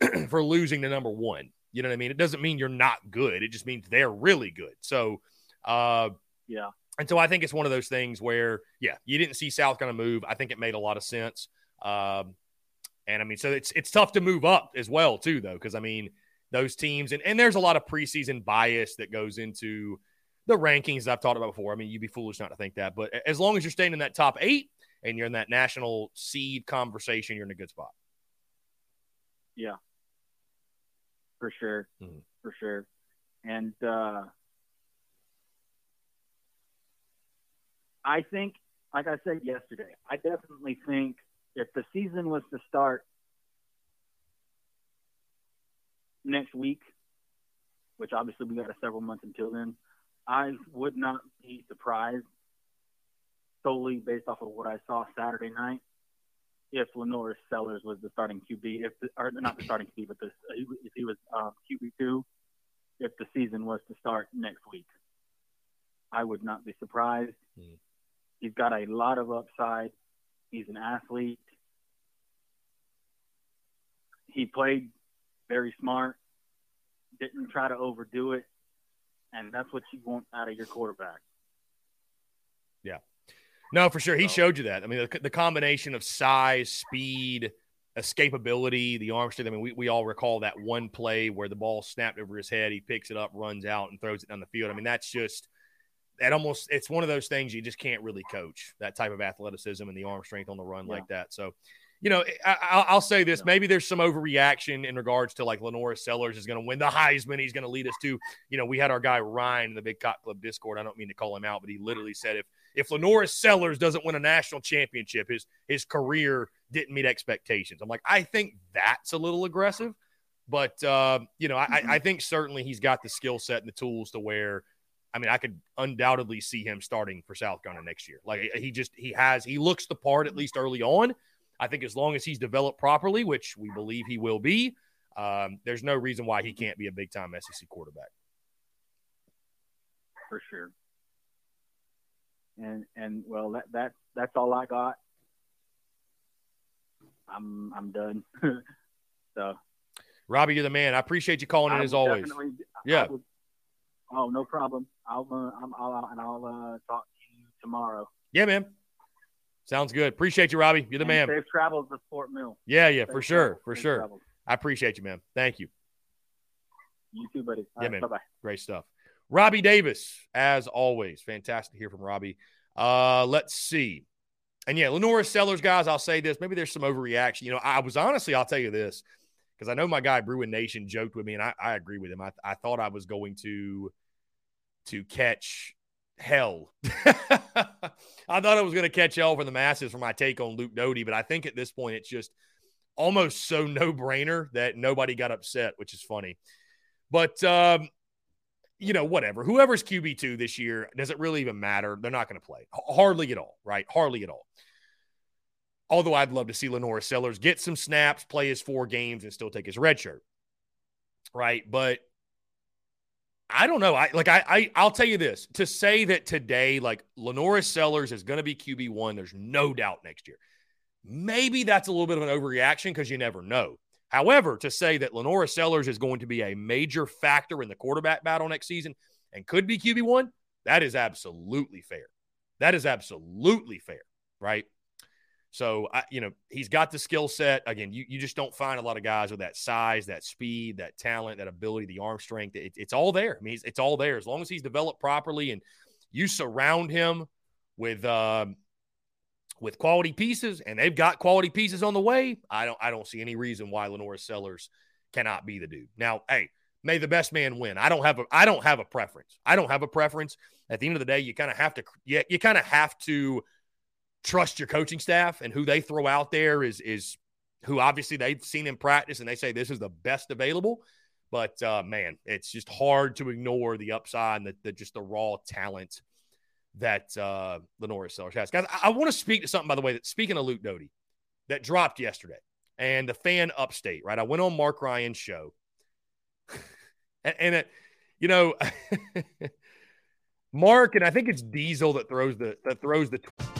B: for losing to number one? You know what I mean? It doesn't mean you're not good. It just means they're really good. So. uh
F: Yeah.
B: and so I think it's one of those things where, yeah, you didn't see South kind of move. I think it made a lot of sense. Um, and I mean, so it's it's tough to move up as well, too, though, because I mean, those teams and, and there's a lot of preseason bias that goes into the rankings I've talked about before. I mean, you'd be foolish not to think that, but as long as you're staying in that top eight and you're in that national seed conversation, you're in a good spot.
F: Yeah, for sure,
B: Mhm.
F: for sure. And uh, I think, like I said yesterday, I definitely think if the season was to start next week, which obviously we got several months until then, I would not be surprised solely based off of what I saw Saturday night if LaNorris Sellers was the starting QB, if the, or not the starting QB, but the, if he was um, QB two, if the season was to start next week, I would not be surprised.
B: Hmm.
F: He's got a lot of upside. He's an athlete. He played very smart. Didn't try to overdo it, and that's what you want out of your quarterback. Yeah.
B: No, for sure. He showed you that. I mean, the, the combination of size, speed, escapability, the arm strength. I mean, we, we all recall that one play where the ball snapped over his head. He picks it up, runs out, and throws it down the field. I mean, that's just that almost it's one of those things you just can't really coach that type of athleticism and the arm strength on the run yeah. like that. So, you know, I, will say this: maybe there's some overreaction in regards to like LaNorris Sellers is going to win the Heisman. He's going to lead us to, you know, we had our guy Ryan in the Big Cock Club Discord. I don't mean to call him out, but he literally said if if LaNorris Sellers doesn't win a national championship, his his career didn't meet expectations. I'm like, I think that's a little aggressive, but uh, you know, I, I think certainly he's got the skill set and the tools to where. I mean, I could undoubtedly see him starting for South Carolina next year. Like he just he has he looks the part at least early on. I think as long as he's developed properly, which we believe he will be, um, there's no reason why he can't be a big time SEC quarterback.
F: For sure and and well that that that's all I got. I'm I'm done. so,
B: Robbie, you're the man. I appreciate you calling in as always. Yeah. Would,
F: oh, no problem. I'll uh, I'm, I'll and I'll uh, talk to you tomorrow.
B: Yeah, man. Sounds good. Appreciate you, Robbie. You're the
F: and
B: man.
F: Safe travels to Fort Mill.
B: Yeah, yeah, safe for sure, travels, for sure. Travels. I appreciate you, man. Thank you.
F: You too, buddy.
B: All yeah, right, man. Bye bye. Great stuff. Robbie Davis, as always. Fantastic to hear from Robbie. Uh, let's see. And yeah, LaNorris Sellers, guys, I'll say this. Maybe there's some overreaction. You know, I was honestly, I'll tell you this, because I know my guy Bruin Nation joked with me, and I, I agree with him. I, I thought I was going to to catch hell. I thought I was going to catch hell for the masses for my take on Luke Doty, but I think at this point it's just almost so no brainer that nobody got upset, which is funny. But um, you know, whatever. Whoever's QB2 this year, does it really even matter? They're not going to play. Hardly at all, right? Hardly at all. Although I'd love to see LaNorris Sellers get some snaps, play his four games, and still take his red shirt. Right. But I don't know. I like I, I I'll tell you this. To say that today, like LaNorris Sellers is going to be QB1, there's no doubt next year. Maybe that's a little bit of an overreaction because you never know. However, to say that LaNorris Sellers is going to be a major factor in the quarterback battle next season and could be QB1, that is absolutely fair. That is absolutely fair, right? So, I, you know, he's got the skill set. Again, you, you just don't find a lot of guys with that size, that speed, that talent, that ability, the arm strength. It, it's all there. I mean, it's, it's, all there. As long as he's developed properly and you surround him with, um, with quality pieces, and they've got quality pieces on the way. I don't I don't see any reason why LaNorris Sellers cannot be the dude. Now, hey, may the best man win. I don't have a I don't have a preference. I don't have a preference. At the end of the day, you kind of have to you, you kind of have to trust your coaching staff and who they throw out there is is who obviously they've seen in practice and they say this is the best available. But uh, man, it's just hard to ignore the upside and the, the just the raw talent that uh, LaNorris Sellers has. Guys, I, I want to speak to something, by the way, that speaking of Luke Doty, that dropped yesterday and the fan upstate, right? I went on Mark Ryan's show and, and it, you know, Mark, and I think it's Diesel that throws the, that throws the. T-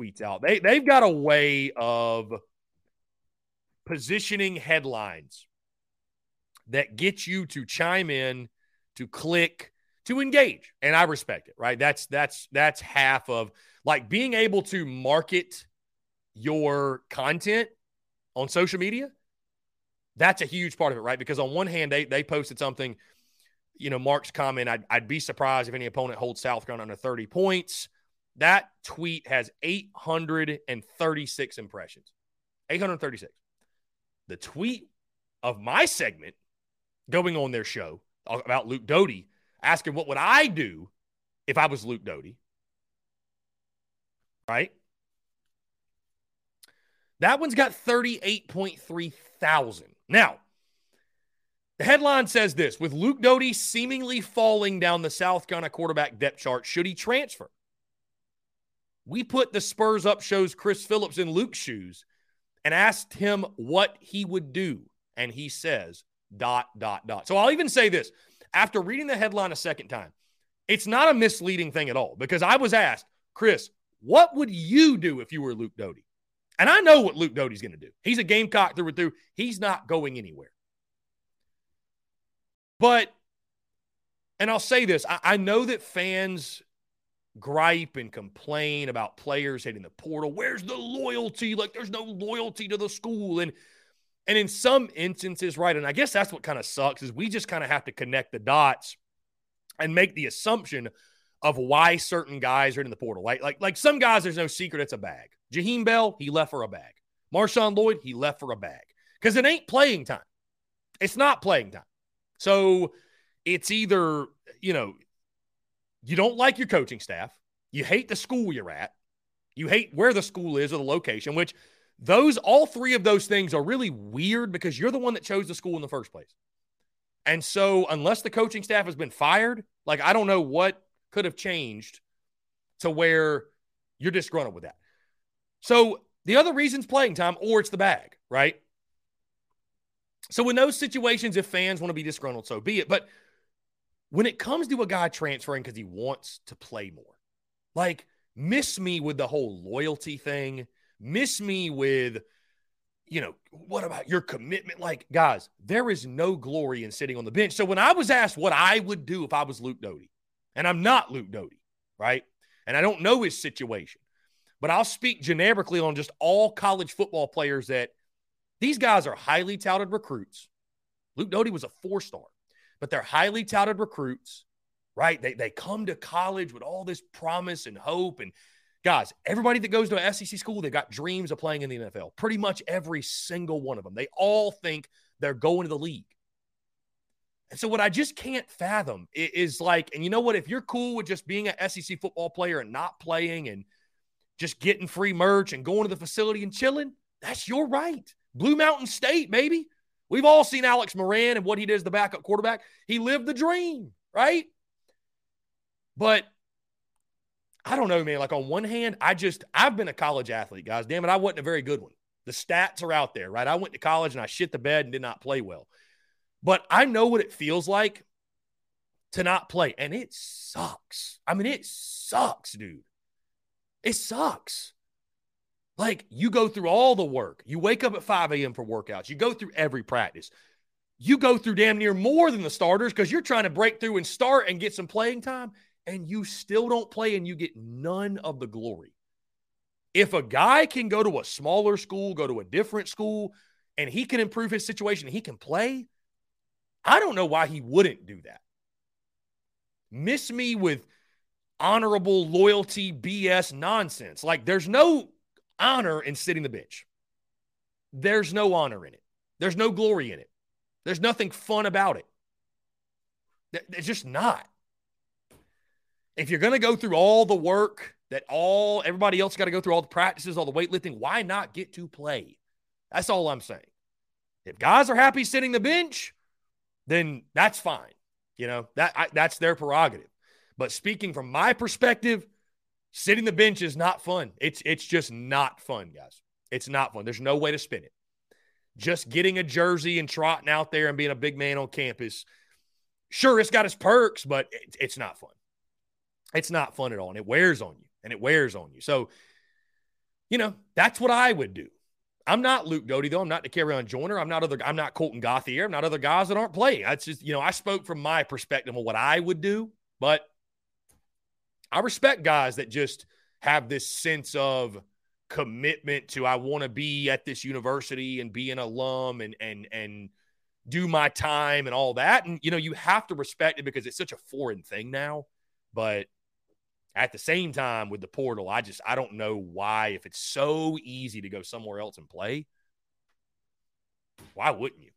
B: tweets out. They they've got a way of positioning headlines that get you to chime in, to click, to engage. And I respect it, right? That's that's that's half of like being able to market your content on social media. That's a huge part of it, right? Because on one hand, they they posted something, you know, Mark's comment, I'd, I'd be surprised if any opponent holds South Carolina under 30 points. That tweet has 836 impressions. 836. The tweet of my segment going on their show about Luke Doty, asking what would I do if I was Luke Doty. Right? That one's got 38.3 thousand. Now, the headline says this with Luke Doty seemingly falling down the South Carolina quarterback depth chart, should he transfer? We put the Spurs Up shows Chris Phillips in Luke's shoes and asked him what he would do. And he says, dot, dot, dot. So I'll even say this after reading the headline a second time, it's not a misleading thing at all because I was asked, Chris, what would you do if you were Luke Doty? And I know what Luke Doty's going to do. He's a Gamecock through and through. He's not going anywhere. But, and I'll say this I, I know that fans gripe and complain about players hitting the portal. Where's the loyalty? Like there's no loyalty to the school. And and in some instances, right, and I guess that's what kind of sucks is we just kind of have to connect the dots and make the assumption of why certain guys are in the portal. Like, like, like some guys, there's no secret it's a bag. Jaheim Bell, he left for a bag. Marshawn Lloyd, he left for a bag. Because it ain't playing time. It's not playing time. So it's either, you know, you don't like your coaching staff, you hate the school you're at, you hate where the school is or the location, which those all three of those things are really weird because you're the one that chose the school in the first place. And so unless the coaching staff has been fired, like I don't know what could have changed to where you're disgruntled with that. So the other reason's playing time or it's the bag, right? So in those situations, if fans want to be disgruntled, so be it. But when it comes to a guy transferring because he wants to play more, like miss me with the whole loyalty thing, miss me with, you know, what about your commitment? Like, guys, there is no glory in sitting on the bench. So when I was asked what I would do if I was Luke Doty, and I'm not Luke Doty, right? And I don't know his situation, but I'll speak generically on just all college football players that these guys are highly touted recruits. Luke Doty was a four star but they're highly touted recruits, right? They, they come to college with all this promise and hope. And guys, everybody that goes to an SEC school, they've got dreams of playing in the NFL. Pretty much every single one of them. They all think they're going to the league. And so, what I just can't fathom is like, and you know what? If you're cool with just being an SEC football player and not playing and just getting free merch and going to the facility and chilling, that's your right. Blue Mountain State, maybe. We've all seen Alex Moran and what he did as the backup quarterback. He lived the dream, right? But I don't know, man. Like on one hand, I just I've been a college athlete, guys. Damn it, I wasn't a very good one. The stats are out there, right? I went to college and I shit the bed and did not play well. But I know what it feels like to not play, and it sucks. I mean, it sucks, dude. It sucks. Like you go through all the work. You wake up at 5 a.m. for workouts. You go through every practice. You go through damn near more than the starters because you're trying to break through and start and get some playing time, and you still don't play and you get none of the glory. If a guy can go to a smaller school, go to a different school, and he can improve his situation, he can play, I don't know why he wouldn't do that. Miss me with honorable loyalty BS nonsense. Like there's no honor in sitting the bench. There's no honor in it. There's no glory in it. There's nothing fun about it. It's just not. If you're going to go through all the work that all everybody else got to go through all the practices, all the weightlifting. Why not get to play? That's all I'm saying. If guys are happy sitting the bench, then that's fine. You know that I, that's their prerogative. But speaking from my perspective, sitting the bench is not fun. It's it's just not fun, guys. It's not fun. There's no way to spin it. Just getting a jersey and trotting out there and being a big man on campus, sure, it's got its perks, but it, it's not fun. It's not fun at all, and it wears on you, and it wears on you. So, you know, that's what I would do. I'm not Luke Doty though. I'm not Dakereon Joyner. I'm not other. I'm not Colten Gauthier. I'm not other guys that aren't playing. That's just you know I spoke from my perspective of what I would do, but I respect guys that just have this sense of commitment to I want to be at this university and be an alum and and and do my time and all that. And you know, you have to respect it because it's such a foreign thing now. But at the same time, with the portal, I just I don't know why if it's so easy to go somewhere else and play, why wouldn't you?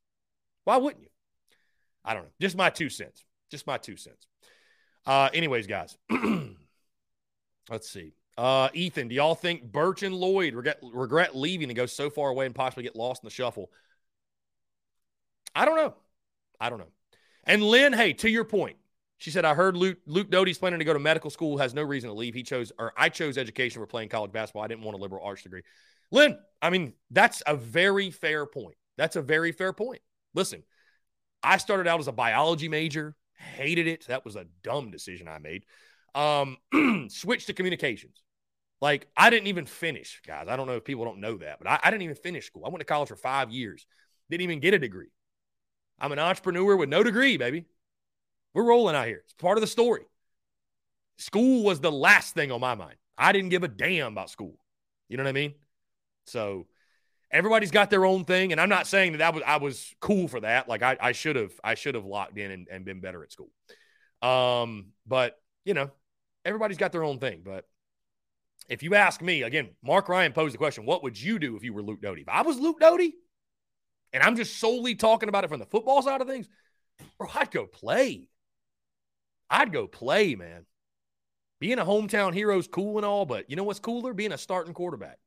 B: Why wouldn't you? I don't know. Just my two cents. Just my two cents. Uh, anyways, guys, let's see. Uh, Ethan, do y'all think Burch and Lloyd regret, regret leaving and go so far away and possibly get lost in the shuffle? I don't know. I don't know. And Lynn, hey, to your point, she said, I heard Luke, Luke Doty's planning to go to medical school, has no reason to leave. He chose, or I chose education for playing college basketball. I didn't want a liberal arts degree. Lynn, I mean, that's a very fair point. That's a very fair point. Listen, I started out as a biology major, hated it. That was a dumb decision I made. Um, switched to communications. Like I didn't even finish, guys. I don't know if people don't know that, but I, I didn't even finish school. I went to college for five years, didn't even get a degree. I'm an entrepreneur with no degree, baby. We're rolling out here. It's part of the story. School was the last thing on my mind. I didn't give a damn about school. You know what I mean? So everybody's got their own thing, and I'm not saying that I was I was cool for that. Like I, I should have I should have locked in and, and been better at school. Um, but you know, everybody's got their own thing. But if you ask me, again, Mark Ryan posed the question, what would you do if you were Luke Doty? If I was Luke Doty, and I'm just solely talking about it from the football side of things, bro, I'd go play. I'd go play, man. Being a hometown hero is cool and all, but you know what's cooler? Being a starting quarterback.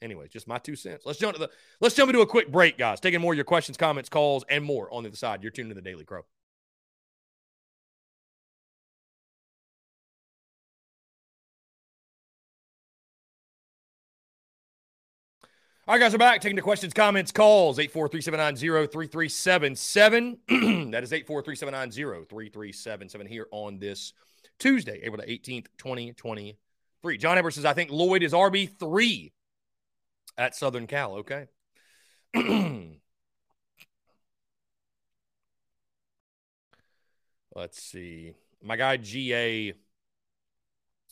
B: Anyway, just my two cents. Let's jump to the let's jump into a quick break, guys. Taking more of your questions, comments, calls, and more on the other side. You're tuned to the Daily Crow. All right, guys, we're back. Taking the questions, comments, calls. 843-790-3377. that is 843-790-3377 here on this Tuesday, April the 18th, 2023. John Edwards says, I think Lloyd is RB3 at Southern Cal. Okay. Let's see. My guy GA,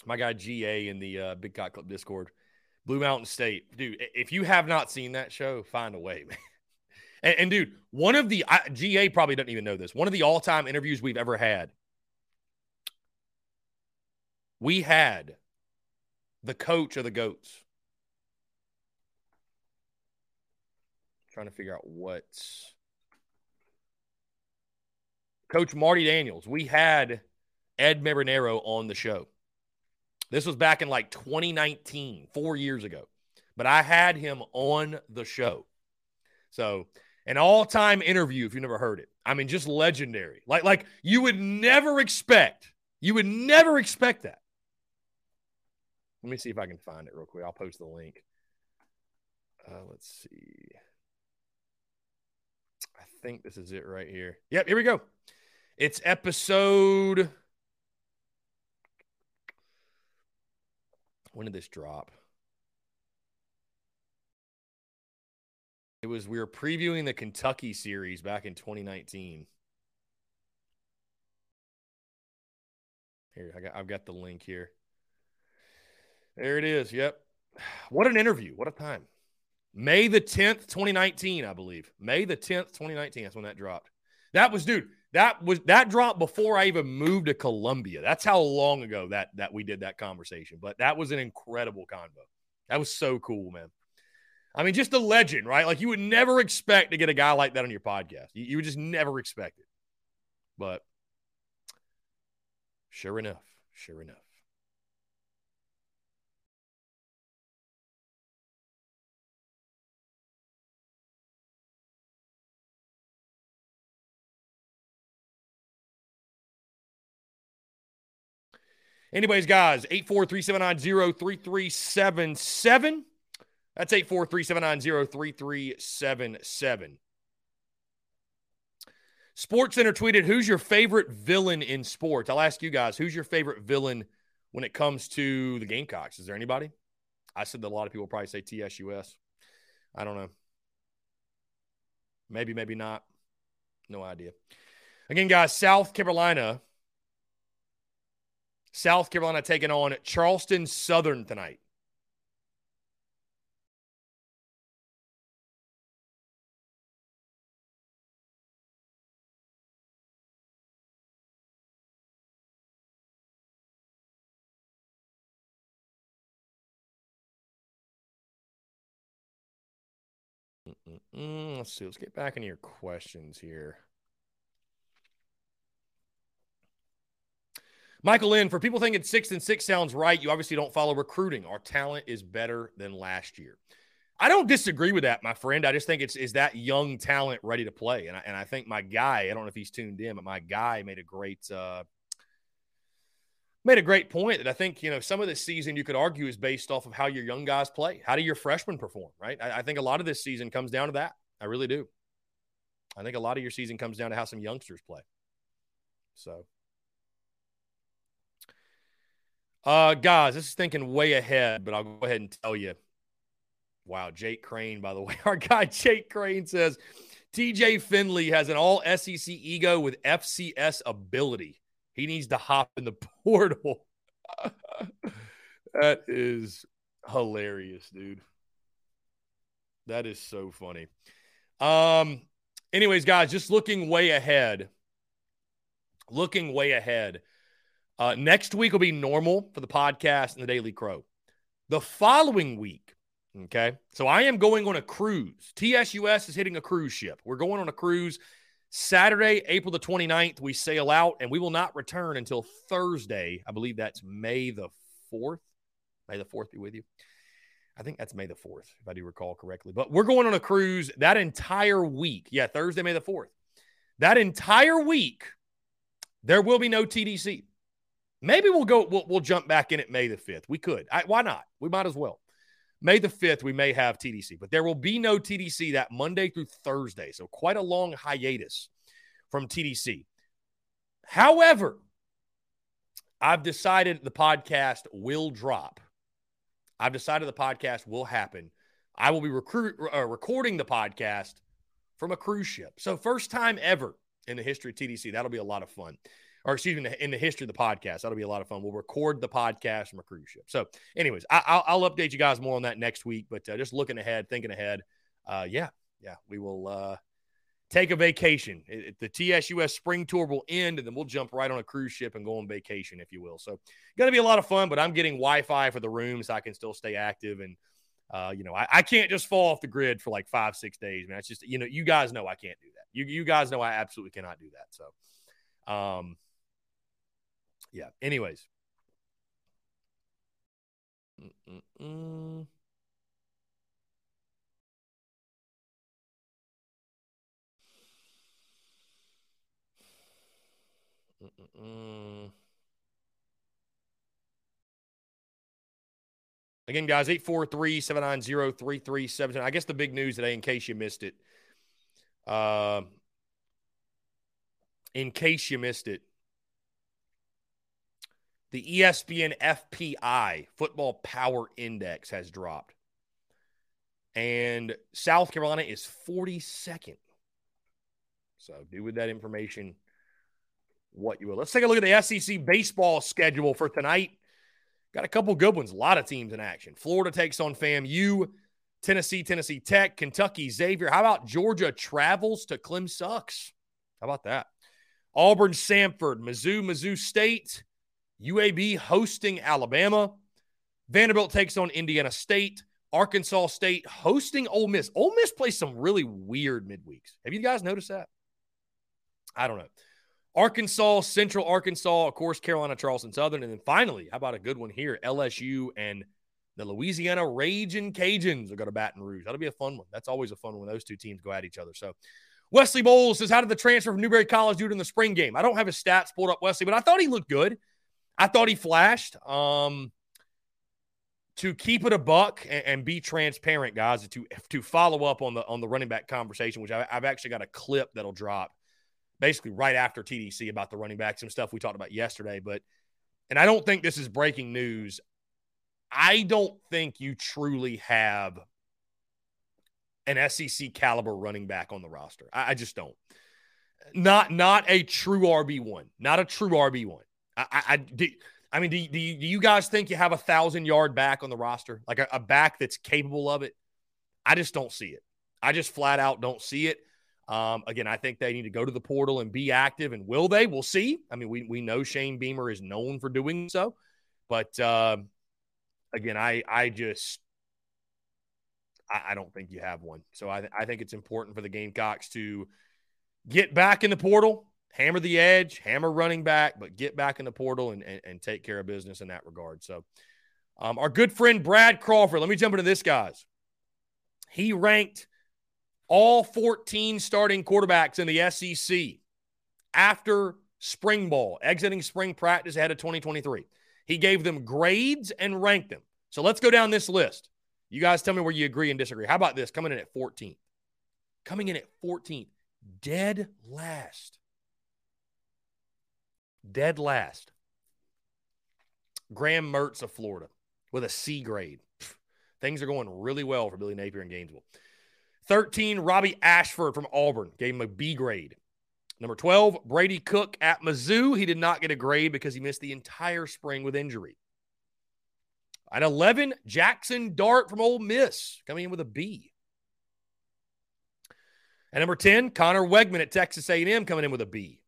B: my guy GA in the uh, Big Cock Club Discord – Blue Mountain State, dude. If you have not seen that show, find a way, man. And, and dude, one of the I, GA probably doesn't even know this. One of the all-time interviews we've ever had. We had the coach of the goats. trying to figure out what's Coach Marty Daniels. We had Ed Marinaro on the show. This was back in like 2019, four years ago. But I had him on the show. So, an all-time interview, if you never heard it. I mean, just legendary. Like, like you would never expect, you would never expect that. Let me see if I can find it real quick. I'll post the link. Uh, let's see. I think this is it right here. Yep, here we go. It's episode When did this drop? It was we were previewing the Kentucky series back in 2019. Here, I got I've got the link here. There it is. Yep. What an interview. What a time. May the 10th, 2019, I believe. May the 10th, 2019. That's when that dropped. That was, dude, that was that dropped before I even moved to Columbia. That's how long ago that that we did that conversation. But that was an incredible convo. That was so cool, man. I mean, just a legend, right? Like you would never expect to get a guy like that on your podcast. You, you would just never expect it. But sure enough, sure enough. Anyways, guys, 843-790-3377. That's 843-790-3377. Sports Center tweeted, who's your favorite villain in sports? I'll ask you guys, who's your favorite villain when it comes to the Gamecocks? Is there anybody? I said that a lot of people probably say TSUS. I don't know. Maybe, maybe not. No idea. Again, guys, South Carolina. South Carolina taking on Charleston Southern tonight. Mm-mm. Let's see. Let's get back into your questions here. Michael Lynn, for people thinking six and six sounds right, you obviously don't follow recruiting. Our talent is better than last year. I don't disagree with that, my friend. I just think it's is that young talent ready to play, and I, and I think my guy, I don't know if he's tuned in, but my guy made a great uh, made a great point that I think, you know, some of this season you could argue is based off of how your young guys play. How do your freshmen perform, right? I, I, think a lot of this season comes down to that. I really do. I think a lot of your season comes down to how some youngsters play. So, uh, guys, this is thinking way ahead, but I'll go ahead and tell you. Wow, Jake Crane, by the way. Our guy Jake Crane says TJ Finley has an all SEC ego with FCS ability. He needs to hop in the portal. that is hilarious, dude. That is so funny. Um, anyways, guys, just looking way ahead. Looking way ahead. Uh, next week will be normal for the podcast and the Daily Crow. The following week, okay. So I am going on a cruise. TSUS is hitting a cruise ship. We're going on a cruise Saturday, April the 29th, we sail out and we will not return until Thursday. I believe that's May the 4th. May the 4th be with you. I think that's May the 4th, if I do recall correctly. But we're going on a cruise that entire week. Yeah, Thursday, May the 4th. That entire week, there will be no TDC. Maybe we'll go, we'll, we'll jump back in at May the 5th. We could. I, why not? We might as well. May the 5th, we may have TDC, but there will be no TDC that Monday through Thursday. So quite a long hiatus from TDC. However, I've decided the podcast will drop. I've decided the podcast will happen. I will be recruit, uh, recording the podcast from a cruise ship. So, first time ever in the history of TDC. That'll be a lot of fun or excuse me, in the history of the podcast. That'll be a lot of fun. We'll record the podcast from a cruise ship. So, anyways, I, will update you guys more on that next week. But uh, just looking ahead, thinking ahead, uh, yeah, yeah, we will uh, take a vacation. It, the TSUS spring tour will end, and then we'll jump right on a cruise ship and go on vacation, if you will. So, going to be a lot of fun. But I'm getting Wi-Fi for the room so I can still stay active and. Uh, you know, I, I, can't just fall off the grid for like five, six days, man. It's just, you know, you guys know I can't do that. You, you guys know I absolutely cannot do that. So, um, yeah. Anyways. Again, guys, 843 790 3377. I guess the big news today, in case you missed it, uh, in case you missed it, the ESPN FPI, Football Power Index, has dropped. And South Carolina is 42nd. So do with that information what you will. Let's take a look at the SEC baseball schedule for tonight. Got a couple good ones, a lot of teams in action. Florida takes on FAMU, Tennessee, Tennessee Tech, Kentucky, Xavier. How about Georgia travels to Clem Sucks? How about that? Auburn, Samford, Mizzou, Mizzou State, UAB hosting Alabama. Vanderbilt takes on Indiana State. Arkansas State hosting Ole Miss. Ole Miss plays some really weird midweeks. Have you guys noticed that? I don't know. Arkansas, Central Arkansas, of course, Carolina, Charleston Southern. And then finally, how about a good one here? LSU and the Louisiana Raging Cajuns are going to Baton Rouge. That'll be a fun one. That's always a fun one those two teams go at each other. So, Wesley Bowles says, How did the transfer from Newberry College do it in the spring game? I don't have his stats pulled up, Wesley, but I thought he looked good. I thought he flashed. Um, to keep it a buck and, and, be transparent, guys, to to follow up on the on the running back conversation, which I, I've actually got a clip that'll drop basically right after TDC about the running back, some stuff we talked about yesterday. But and I don't think this is breaking news. I don't think you truly have an SEC caliber running back on the roster. I, I just don't. Not not a true RB one. Not a true RB one. I, I, I I mean, do, do, you, do you guys think you have a thousand yard back on the roster, like a, a back that's capable of it? I just don't see it. I just flat out don't see it. Um, again, I think they need to go to the portal and be active. And will they? We'll see. I mean, we, we know Shane Beamer is known for doing so. But uh, again, I, I just I, I, don't think you have one. So I, I think it's important for the Gamecocks to get back in the portal, hammer the edge, hammer running back, but get back in the portal and, and, and take care of business in that regard. So, um, our good friend Brad Crawford, let me jump into this, guys. He ranked all 14 starting quarterbacks in the SEC after spring ball, exiting spring practice ahead of 2023. He gave them grades and ranked them. So let's go down this list. You guys tell me where you agree and disagree. How about this? Coming in at 14th. Coming in at 14th. Dead last. Dead last. Graham Mertz of Florida with a C grade. Things are going really well for Billy Napier in Gainesville. 13, Robby Ashford from Auburn. Gave him a B grade. Number 12, Brady Cook at Mizzou. He did not get a grade because he missed the entire spring with injury. At 11, Jackson Dart from Ole Miss coming in with a B. At number 10, Conner Weigman at Texas A&M coming in with a B.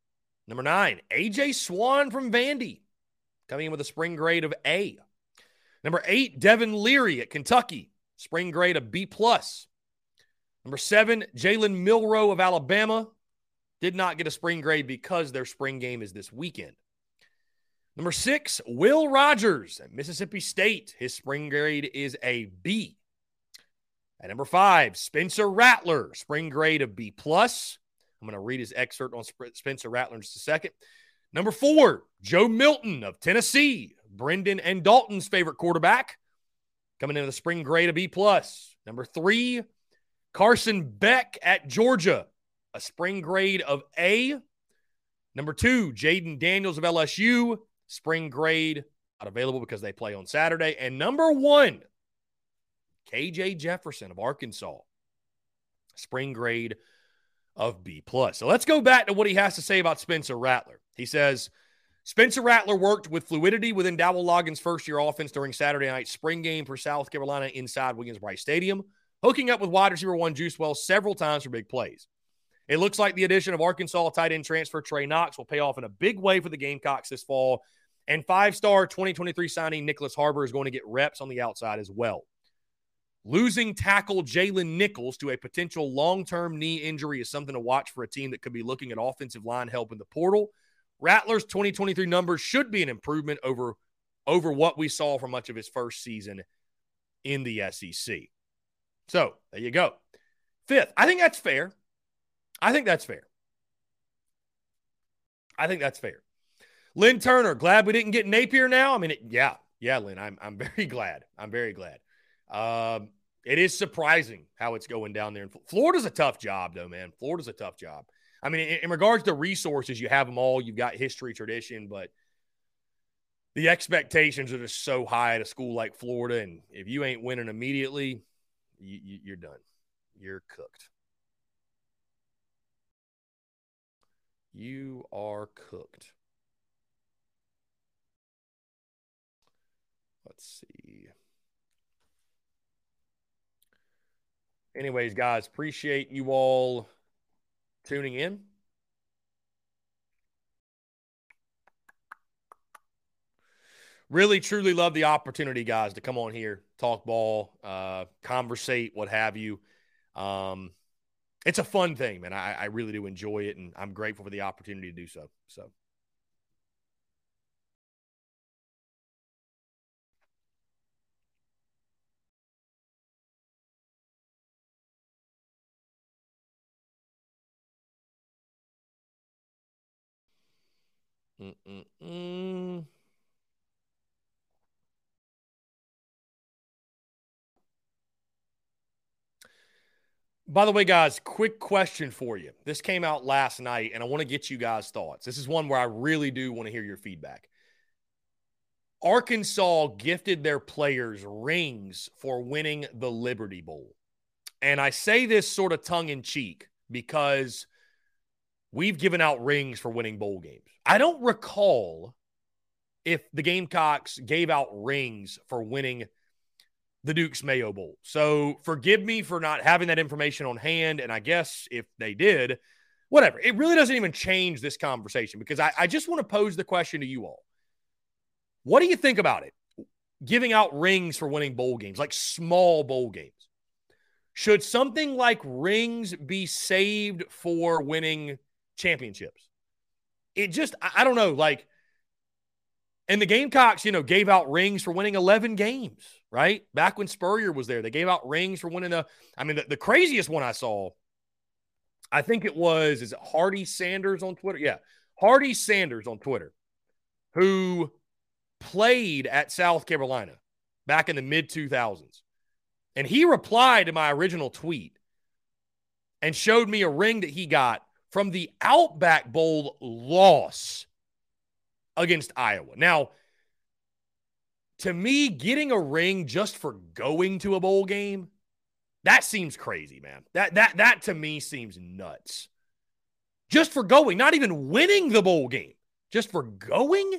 B: Number 9, AJ Swann from Vandy coming in with a spring grade of A. Number 8, Devin Leary at Kentucky, spring grade of B+. plus. Number 7, Jalen Milroe of Alabama did not get a spring grade because their spring game is this weekend. Number six, Will Rogers at Mississippi State. His spring grade is a B. At number five, Spencer Rattler, spring grade of B plus. I'm going to read his excerpt on Spencer Rattler in just a second. Number four, Joe Milton of Tennessee, Brendan and Dalton's favorite quarterback, coming in the spring grade of B plus. Number three, Carson Beck at Georgia, a spring grade of A. Number two, Jayden Daniels of LSU, spring grade, not available because they play on Saturday. And number one, KJ Jefferson of Arkansas, spring grade of B plus. So let's go back to what he has to say about Spencer Rattler. He says Spencer Rattler worked with fluidity within Dowell Loggains' first year offense during Saturday night spring game for South Carolina inside Williams-Brice Stadium, hooking up with wide receiver one Juice Wells several times for big plays. It looks like the addition of Arkansas tight end transfer Trey Knox will pay off in a big way for the Gamecocks this fall. And five star 2023 signing Nicholas Harbor is going to get reps on the outside as well. Losing tackle Jaylen Nichols to a potential long term knee injury is something to watch for a team that could be looking at offensive line help in the portal. Rattler's 2023 numbers should be an improvement over, over what we saw for much of his first season in the SEC. So there you go. Fifth, I think that's fair. I think that's fair. I think that's fair. Lynn Turner, glad we didn't get Napier now. I mean, it, yeah, yeah, Lynn, I'm, I'm very glad. I'm very glad. Um, it is surprising how it's going down there. In Florida's a tough job, though, man. Florida's a tough job. I mean, in, in regards to resources, you have them all. You've got history, tradition, but the expectations are just so high at a school like Florida. And if you ain't winning immediately, you, you, you're done. You're cooked. You are cooked. Let's see. Anyways, guys, appreciate you all tuning in. Really, truly love the opportunity, guys, to come on here, talk ball, uh, conversate, what have you. Um, it's a fun thing, man. I, I really do enjoy it, and I'm grateful for the opportunity to do so. So. Mm-mm-mm. By the way, guys, quick question for you. This came out last night, and I want to get you guys' thoughts. This is one where I really do want to hear your feedback. Arkansas gifted their players rings for winning the Liberty Bowl. And I say this sort of tongue in cheek because we've given out rings for winning bowl games. I don't recall if the Gamecocks gave out rings for winning the Duke's Mayo Bowl. So forgive me for not having that information on hand. And I guess if they did, whatever. It really doesn't even change this conversation because I, I just want to pose the question to you all. What do you think about it? Giving out rings for winning bowl games, like small bowl games. Should something like rings be saved for winning championships? It just, I don't know. Like, and the Gamecocks, you know, gave out rings for winning 11 games, right? Back when Spurrier was there, they gave out rings for winning the, I mean, the, the craziest one I saw, I think it was, is it Hardy Sanders on Twitter? Yeah. Hardy Sanders on Twitter, who played at South Carolina back in the mid 2000s. And he replied to my original tweet and showed me a ring that he got from the Outback Bowl loss against Iowa. Now, to me, getting a ring just for going to a bowl game, that seems crazy, man. That that that to me seems nuts. Just for going, not even winning the bowl game, just for going.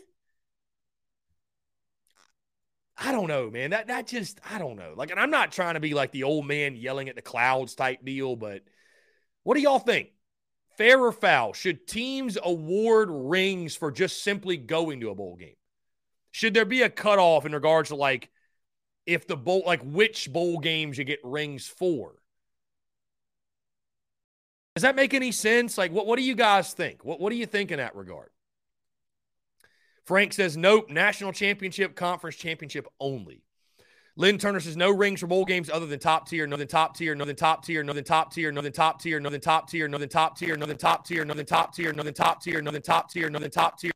B: I don't know, man. That that just I don't know. Like, and I'm not trying to be like the old man yelling at the clouds type deal, but what do y'all think? Fair or foul? Should teams award rings for just simply going to a bowl game? Should there be a cutoff in regards to like if the bowl, like which bowl games you get rings for? Does that make any sense? Like, what, what do you guys think? What, what do you think in that regard? Frank says, nope, national championship, conference championship only. Lynn Turner says no rings for bowl games other than top tier, no than top tier, no than top tier, no than top tier, no than top tier, no than top tier, no than top tier, no than top tier, no than top tier, no than top tier, no than top tier, no than top tier.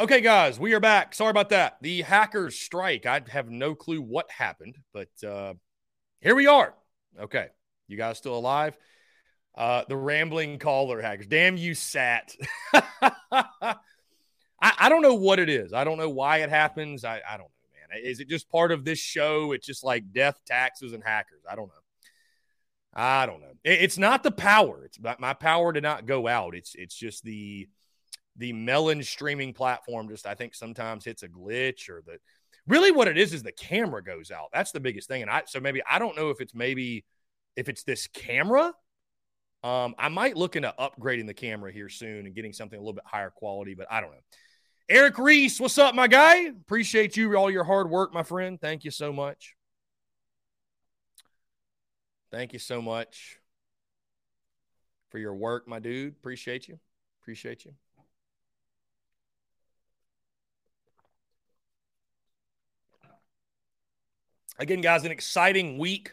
B: Okay, guys, we are back. Sorry about that. The hackers strike. I have no clue what happened, but uh, here we are. Okay, you guys still alive? Uh, the rambling caller hackers. Damn you, Sat. I, I don't know what it is. I don't know why it happens. I, I don't know, man. Is it just part of this show? It's just like death, taxes, and hackers. I don't know. I don't know. It, it's not the power. It's my power did not go out. It's it's just the the melon streaming platform. Just I think sometimes hits a glitch or the really what it is is the camera goes out. That's the biggest thing. And I so maybe I don't know if it's maybe if it's this camera um, I might look into upgrading the camera here soon and getting something a little bit higher quality, but I don't know. Eric Reese, what's up, my guy? Appreciate you, all your hard work, my friend. Thank you so much. Thank you so much for your work, my dude. Appreciate you. Appreciate you. Again, guys, an exciting week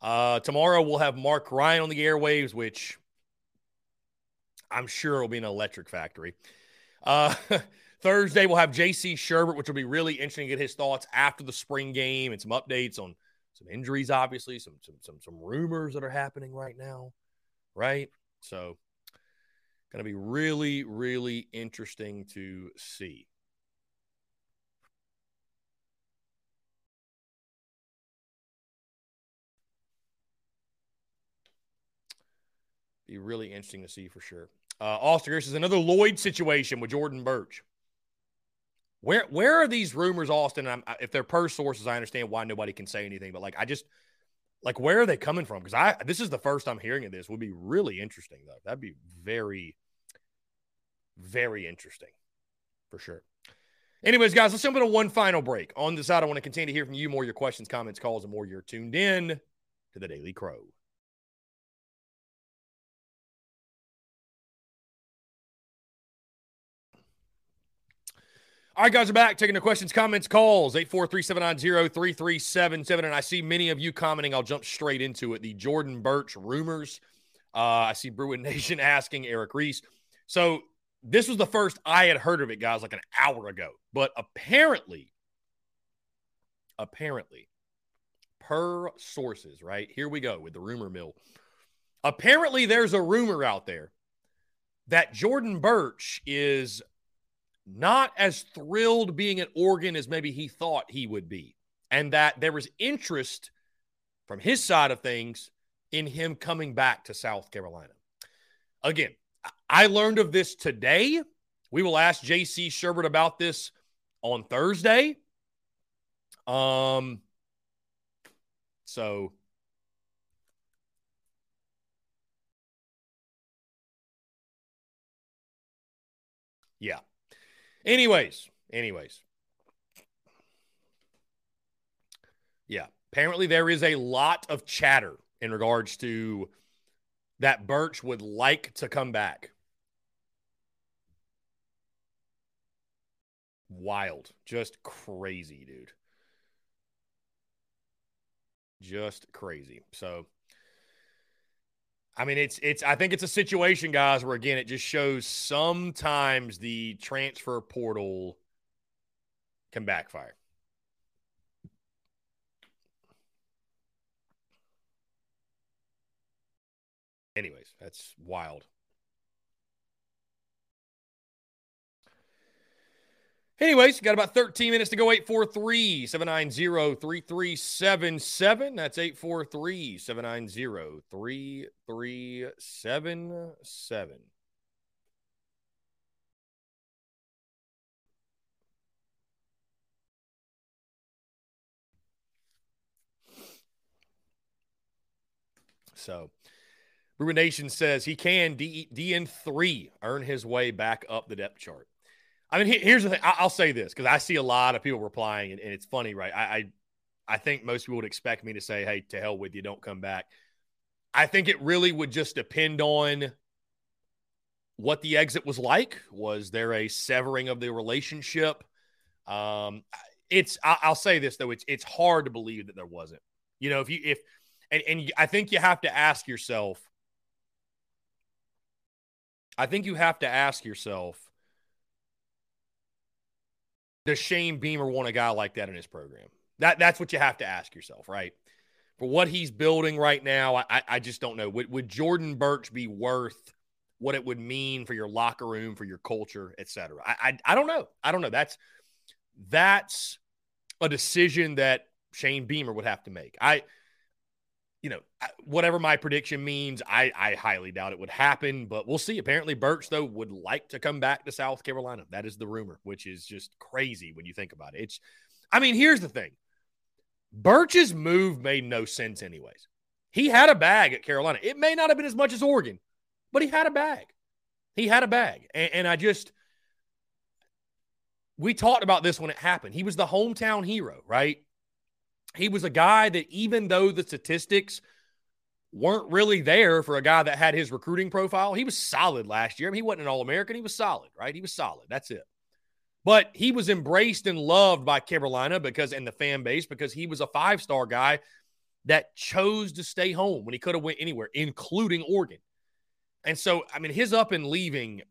B: uh, tomorrow we'll have Mark Ryan on the airwaves, which I'm sure will be an electric factory. Uh, Thursday we'll have JC Shurburtt, which will be really interesting to get his thoughts after the spring game and some updates on some injuries, obviously, some some some some rumors that are happening right now, right? So, going to be really really interesting to see. Be really interesting to see for sure. Uh, Austin this is another Lloyd situation with Jordan Burch. Where where are these rumors, Austin? I'm, if they're per sources, I understand why nobody can say anything. But like, I just like where are they coming from? Because I this is the first I'm hearing of this. Would be really interesting though. That'd be very, very interesting for sure. Anyways, guys, let's jump into one final break. On the side, I want to continue to hear from you more your questions, comments, calls, and more. You're tuned in to the Daily Crow. All right, guys, are back taking the questions, comments, calls 843 790 3377. And I see many of you commenting. I'll jump straight into it. The Jordan Burch rumors. Uh, I see Bruin Nation asking Eric Reese. So this was the first I had heard of it, guys, like an hour ago. But apparently, apparently, per sources, right? Here we go with the rumor mill. Apparently, there's a rumor out there that Jordan Burch is not as thrilled being at Oregon as maybe he thought he would be, and that there was interest from his side of things in him coming back to South Carolina. Again, I learned of this today. We will ask JC Shurburtt about this on Thursday. Um, so yeah. Anyways, anyways. Yeah. Apparently there is a lot of chatter in regards to that Burch would like to come back. Wild. Just crazy, dude. Just crazy. So I mean it's it's I think it's a situation guys where again it just shows sometimes the transfer portal can backfire. Anyways, that's wild. Anyways, got about 13 minutes to go. 843 790 3377. That's 843 790 3377. So, Brewer Nation says he can D, DN3 earn his way back up the depth chart. I mean, here's the thing. I'll say this because I see a lot of people replying, and, and it's funny, right? I, I, I think most people would expect me to say, "Hey, to hell with you, don't come back." I think it really would just depend on what the exit was like. Was there a severing of the relationship? Um, it's. I'll say this though. It's it's hard to believe that there wasn't. You know, if you if and and I think you have to ask yourself. I think you have to ask yourself does Shane Beamer want a guy like that in his program? That that's what you have to ask yourself, right? For what he's building right now, I, I just don't know. Would, would Jordan Burch be worth what it would mean for your locker room, for your culture, et cetera? I, I, I don't know. I don't know. That's that's a decision that Shane Beamer would have to make. I you know, whatever my prediction means, I, I highly doubt it would happen, but we'll see. Apparently, Burch, though, would like to come back to South Carolina. That is the rumor, which is just crazy when you think about it. It's, I mean, here's the thing Burch's move made no sense, anyways. He had a bag at Carolina. It may not have been as much as Oregon, but he had a bag. He had a bag. And, and I just, we talked about this when it happened. He was the hometown hero, right? He was a guy that even though the statistics weren't really there for a guy that had his recruiting profile, he was solid last year. I mean, he wasn't an All American. He was solid, right? He was solid. That's it. But he was embraced and loved by Carolina because and the fan base because he was a five star guy that chose to stay home when he could have went anywhere, including Oregon. And so, I mean, his up and leaving,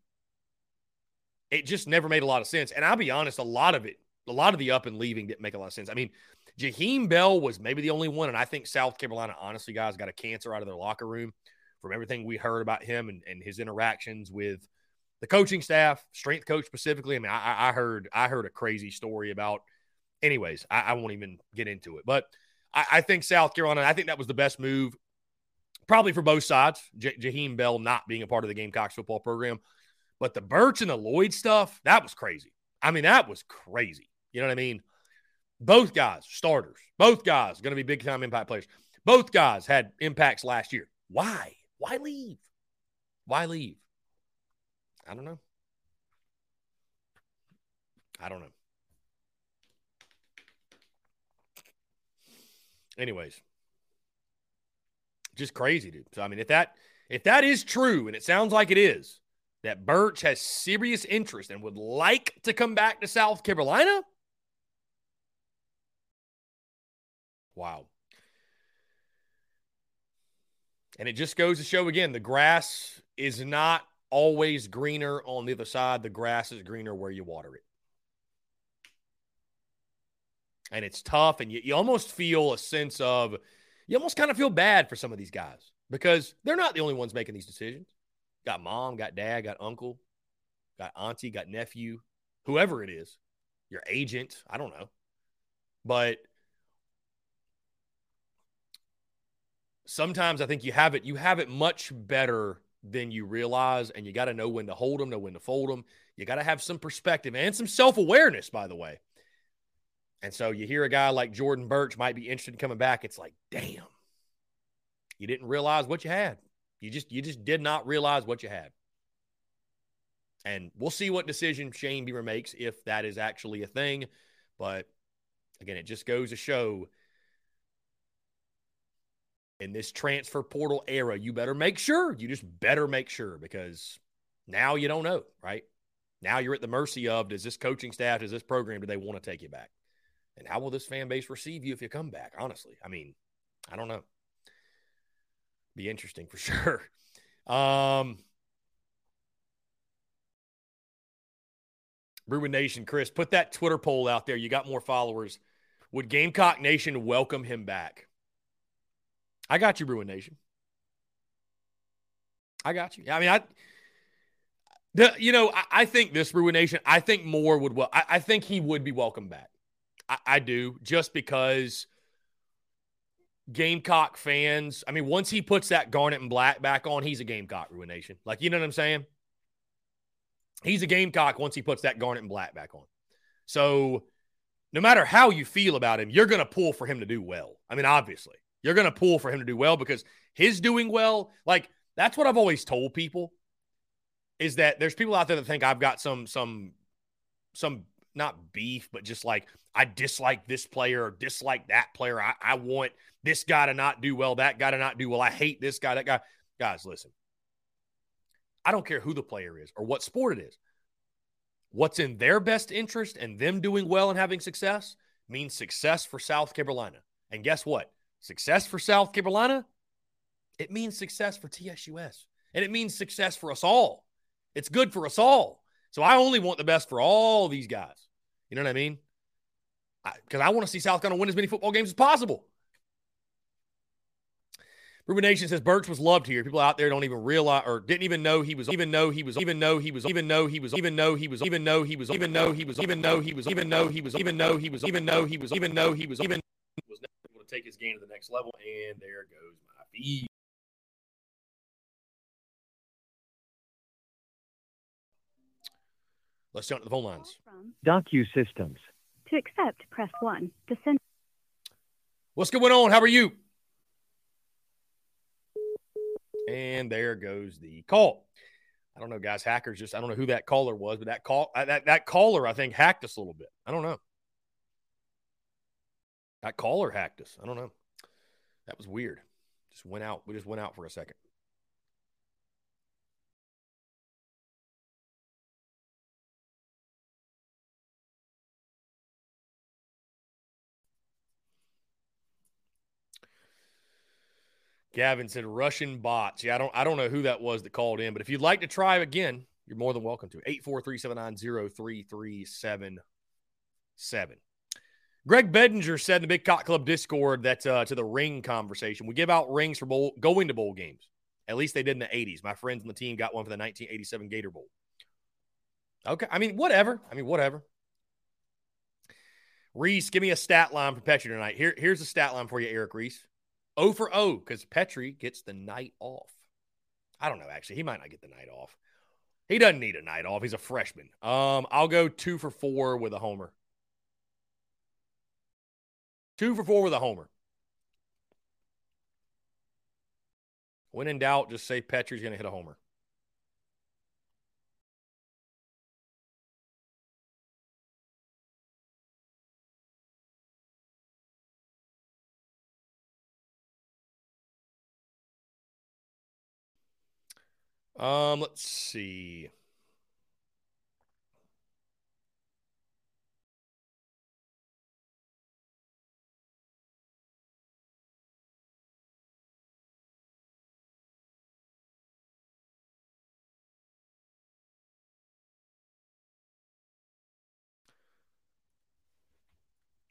B: it just never made a lot of sense. And I'll be honest, a lot of it, a lot of the up and leaving didn't make a lot of sense. I mean, Jaheim Bell was maybe the only one. And I think South Carolina, honestly, guys, got a cancer out of their locker room from everything we heard about him and, and his interactions with the coaching staff, strength coach specifically. I mean, I, I heard I heard a crazy story about. Anyways, I, I won't even get into it, but I, I, think South Carolina. I think that was the best move, probably for both sides. J- Jaheim Bell not being a part of the Gamecocks football program, but the Burch and the Lloyd stuff that was crazy. I mean, that was crazy. You know what I mean? Both guys, starters. Both guys going to be big time impact players. Both guys had impacts last year. Why? Why leave? Why leave? I don't know. I don't know. Anyways, just crazy, dude. So I mean, if that if that is true, and it sounds like it is, that Burch has serious interest and would like to come back to South Carolina, Wow. And it just goes to show again the grass is not always greener on the other side. The grass is greener where you water it. And it's tough, and you, you almost feel a sense of, you almost kind of feel bad for some of these guys because they're not the only ones making these decisions. Got mom, got dad, got uncle, got auntie, got nephew, whoever it is, your agent. I don't know. But sometimes I think you have it, you have it much better than you realize, and you got to know when to hold them, know when to fold them. You got to have some perspective and some self awareness, by the way. And so you hear a guy like Jordan Burch might be interested in coming back. It's like, damn, you didn't realize what you had. You just you just did not realize what you had. And we'll see what decision Shane Beamer makes if that is actually a thing. But again, it just goes to show in this transfer portal era, you better make sure. You just better make sure because now you don't know, right? Now you're at the mercy of does this coaching staff, does this program, do they want to take you back? And how will this fan base receive you if you come back? Honestly, I mean, I don't know. Be interesting for sure. Um, Bruin Nation, Chris, put that Twitter poll out there. You got more followers. Would Gamecock Nation welcome him back? I got you, Bruin Nation. I got you. I mean, I, the, you know, I, I think this Bruin Nation, I think more would well. I, I think he would be welcome back. I, I do, just because Gamecock fans. I mean, once he puts that garnet and black back on, he's a Gamecock Bruin Nation. Like, you know what I'm saying? He's a Gamecock once he puts that garnet and black back on. So, no matter how you feel about him, you're going to pull for him to do well. I mean, obviously, you're going to pull for him to do well because his doing well, like that's what I've always told people is that there's people out there that think I've got some some some not beef, but just like I dislike this player or dislike that player. I, I want this guy to not do well, that guy to not do well. I hate this guy, that guy. Guys, listen. I don't care who the player is or what sport it is. What's in their best interest and them doing well and having success means success for South Carolina. And guess what? Success for South Carolina, it means success for TSUS. And it means success for us all. It's good for us all. So I only want the best for all these guys. You know what I mean? Because I, I want to see South Carolina win as many football games as possible. Ruben says Burch was loved here. People out there don't even realize or didn't even know he was even know he was even know he was even know he was even know he was even know he was even know he was even know he was even know he was even know he was even know he was even know he was even was never able to take his game to the next level. And there goes my feed. Let's jump to the phone lines.
G: Docu Systems.
D: To accept, press 1. To send.
B: What's going on? How are you? And there goes the call. I don't know, guys. Hackers just I don't know who that caller was, but that call uh, that that caller I think hacked us a little bit. I don't know. That caller hacked us. I don't know. That was weird. Just went out. We just went out for a second. Gavin said Russian bots. Yeah, I don't I don't know who that was that called in, but if you'd like to try again, you're more than welcome to. 843-790-3377. Greg Bedinger said in the Big Cock Club Discord that uh, to the ring conversation, we give out rings for bowl, going to bowl games. At least they did in the 80s. My friends on the team got one for the 1987 Gator Bowl. Okay. I mean, whatever. I mean, whatever. Reese, give me a stat line for Petry tonight. Here, here's a stat line for you, Eric Reese. O for O because Petry gets the night off. I don't know, actually. He might not get the night off. He doesn't need a night off. He's a freshman. Um, I'll go two for four with a homer. Two for four with a homer. When in doubt, just say Petry's going to hit a homer. Um, let's see.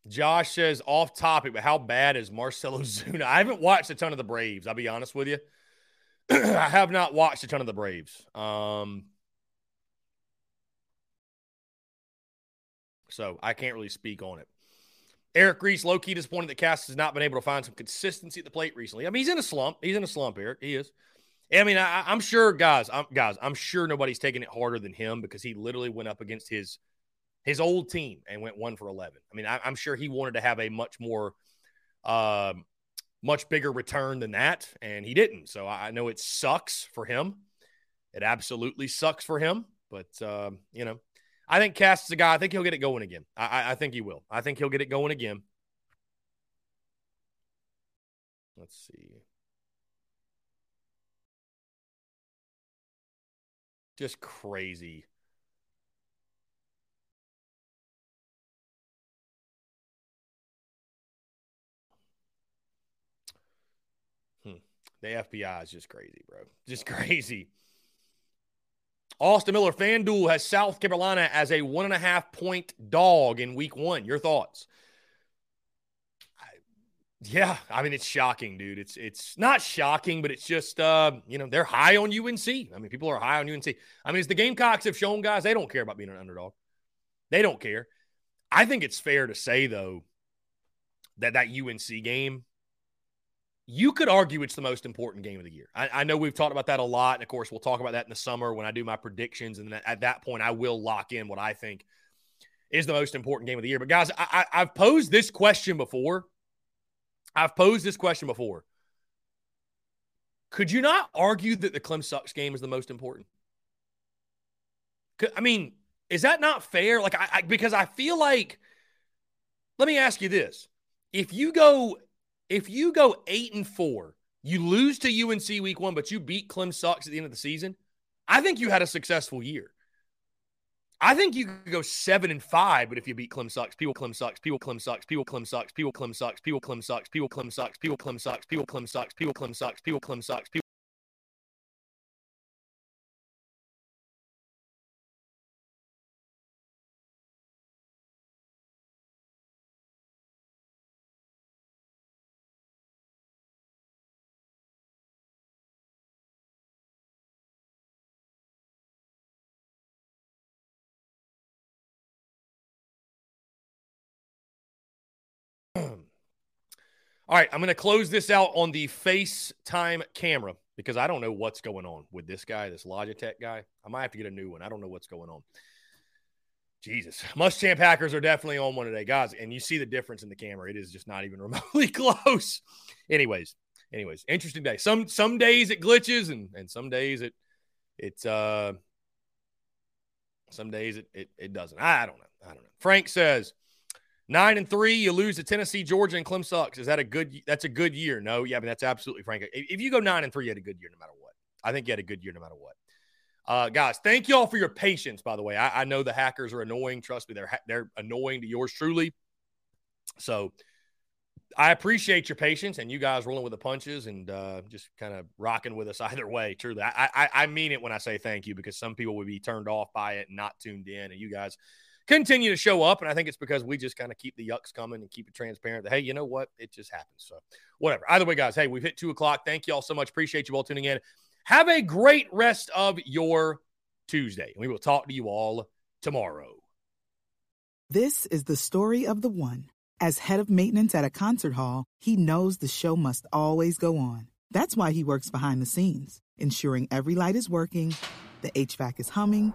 B: Josh says off topic, but how bad is Marcelo Ozuna? I haven't watched a ton of the Braves. I'll be honest with you. I have not watched a ton of the Braves. Um, so I can't really speak on it. Eric Reese, low key disappointed that Cass has not been able to find some consistency at the plate recently. I mean, he's in a slump. He's in a slump, Eric. He is. I mean, I, am sure, guys. I'm, guys, I'm sure nobody's taking it harder than him because he literally went up against his his old team and went one for eleven. I mean, I, am sure he wanted to have a much more, uh, much bigger return than that, and he didn't. So I know it sucks for him. It absolutely sucks for him. But um, you know, I think Cass is a guy. I think he'll get it going again. I, I think he will. I think he'll get it going again. Let's see. Just crazy. Hmm. The FPI is just crazy, bro. Just crazy. Austin Miller, FanDuel has South Carolina as a one and a half point dog in week one. Your thoughts? Yeah, I mean it's shocking, dude. It's it's not shocking, but it's just uh, you know, they're high on UNC. I mean, people are high on UNC. I mean, as the Gamecocks have shown guys, they don't care about being an underdog. They don't care. I think it's fair to say though that that UNC game you could argue it's the most important game of the year. I, I, know we've talked about that a lot. And of course, we'll talk about that in the summer when I do my predictions. And at that point, I will lock in what I think is the most important game of the year. But guys, I, I, I've posed this question before. I've posed this question before. Could you not argue that the Clem sucks game is the most important? I mean, is that not fair? Like, I, I because I feel like, let me ask you this: if you go, if you go eight and four, you lose to UNC week one, but you beat Clem sucks at the end of the season. I think you had a successful year. I think you could go seven and five, but if you beat Clem sucks, people Clem sucks, people Clem sucks, people Clem sucks, people Clem sucks, people Clem sucks, people Clem sucks, people Clem sucks, people Clem sucks, people Clem sucks, people All right, I'm going to close this out on the FaceTime camera because I don't know what's going on with this guy, this Logitech guy. I might have to get a new one. I don't know what's going on. Jesus. Muschamp hackers are definitely on one today, guys. And you see the difference in the camera. It is just not even remotely close. anyways, anyways, interesting day. Some some days it glitches and and some days it it's uh some days it it, it doesn't. I don't know. I don't know. Frank says Nine and three, you lose to Tennessee, Georgia, and Clem sucks. Is that a good? That's a good year. No, yeah, I mean that's absolutely frank. If you go nine and three, you had a good year no matter what. I think you had a good year no matter what. Uh, guys, thank you all for your patience. By the way, I, I know the hackers are annoying. Trust me, they're they're annoying to yours truly. So I appreciate your patience and you guys rolling with the punches and uh, just kind of rocking with us either way. Truly, I, I I mean it when I say thank you because some people would be turned off by it and not tuned in, and you guys continue to show up. And I think it's because we just kind of keep the yucks coming and keep it transparent that, hey, you know what? It just happens. So, whatever. Either way, guys, hey, we've hit two o'clock. Thank you all so much. Appreciate you all tuning in. Have a great rest of your Tuesday. And we will talk to you all tomorrow.
G: This is the story of the one. As head of maintenance at a concert hall, he knows the show must always go on. That's why he works behind the scenes, ensuring every light is working, the HVAC is humming,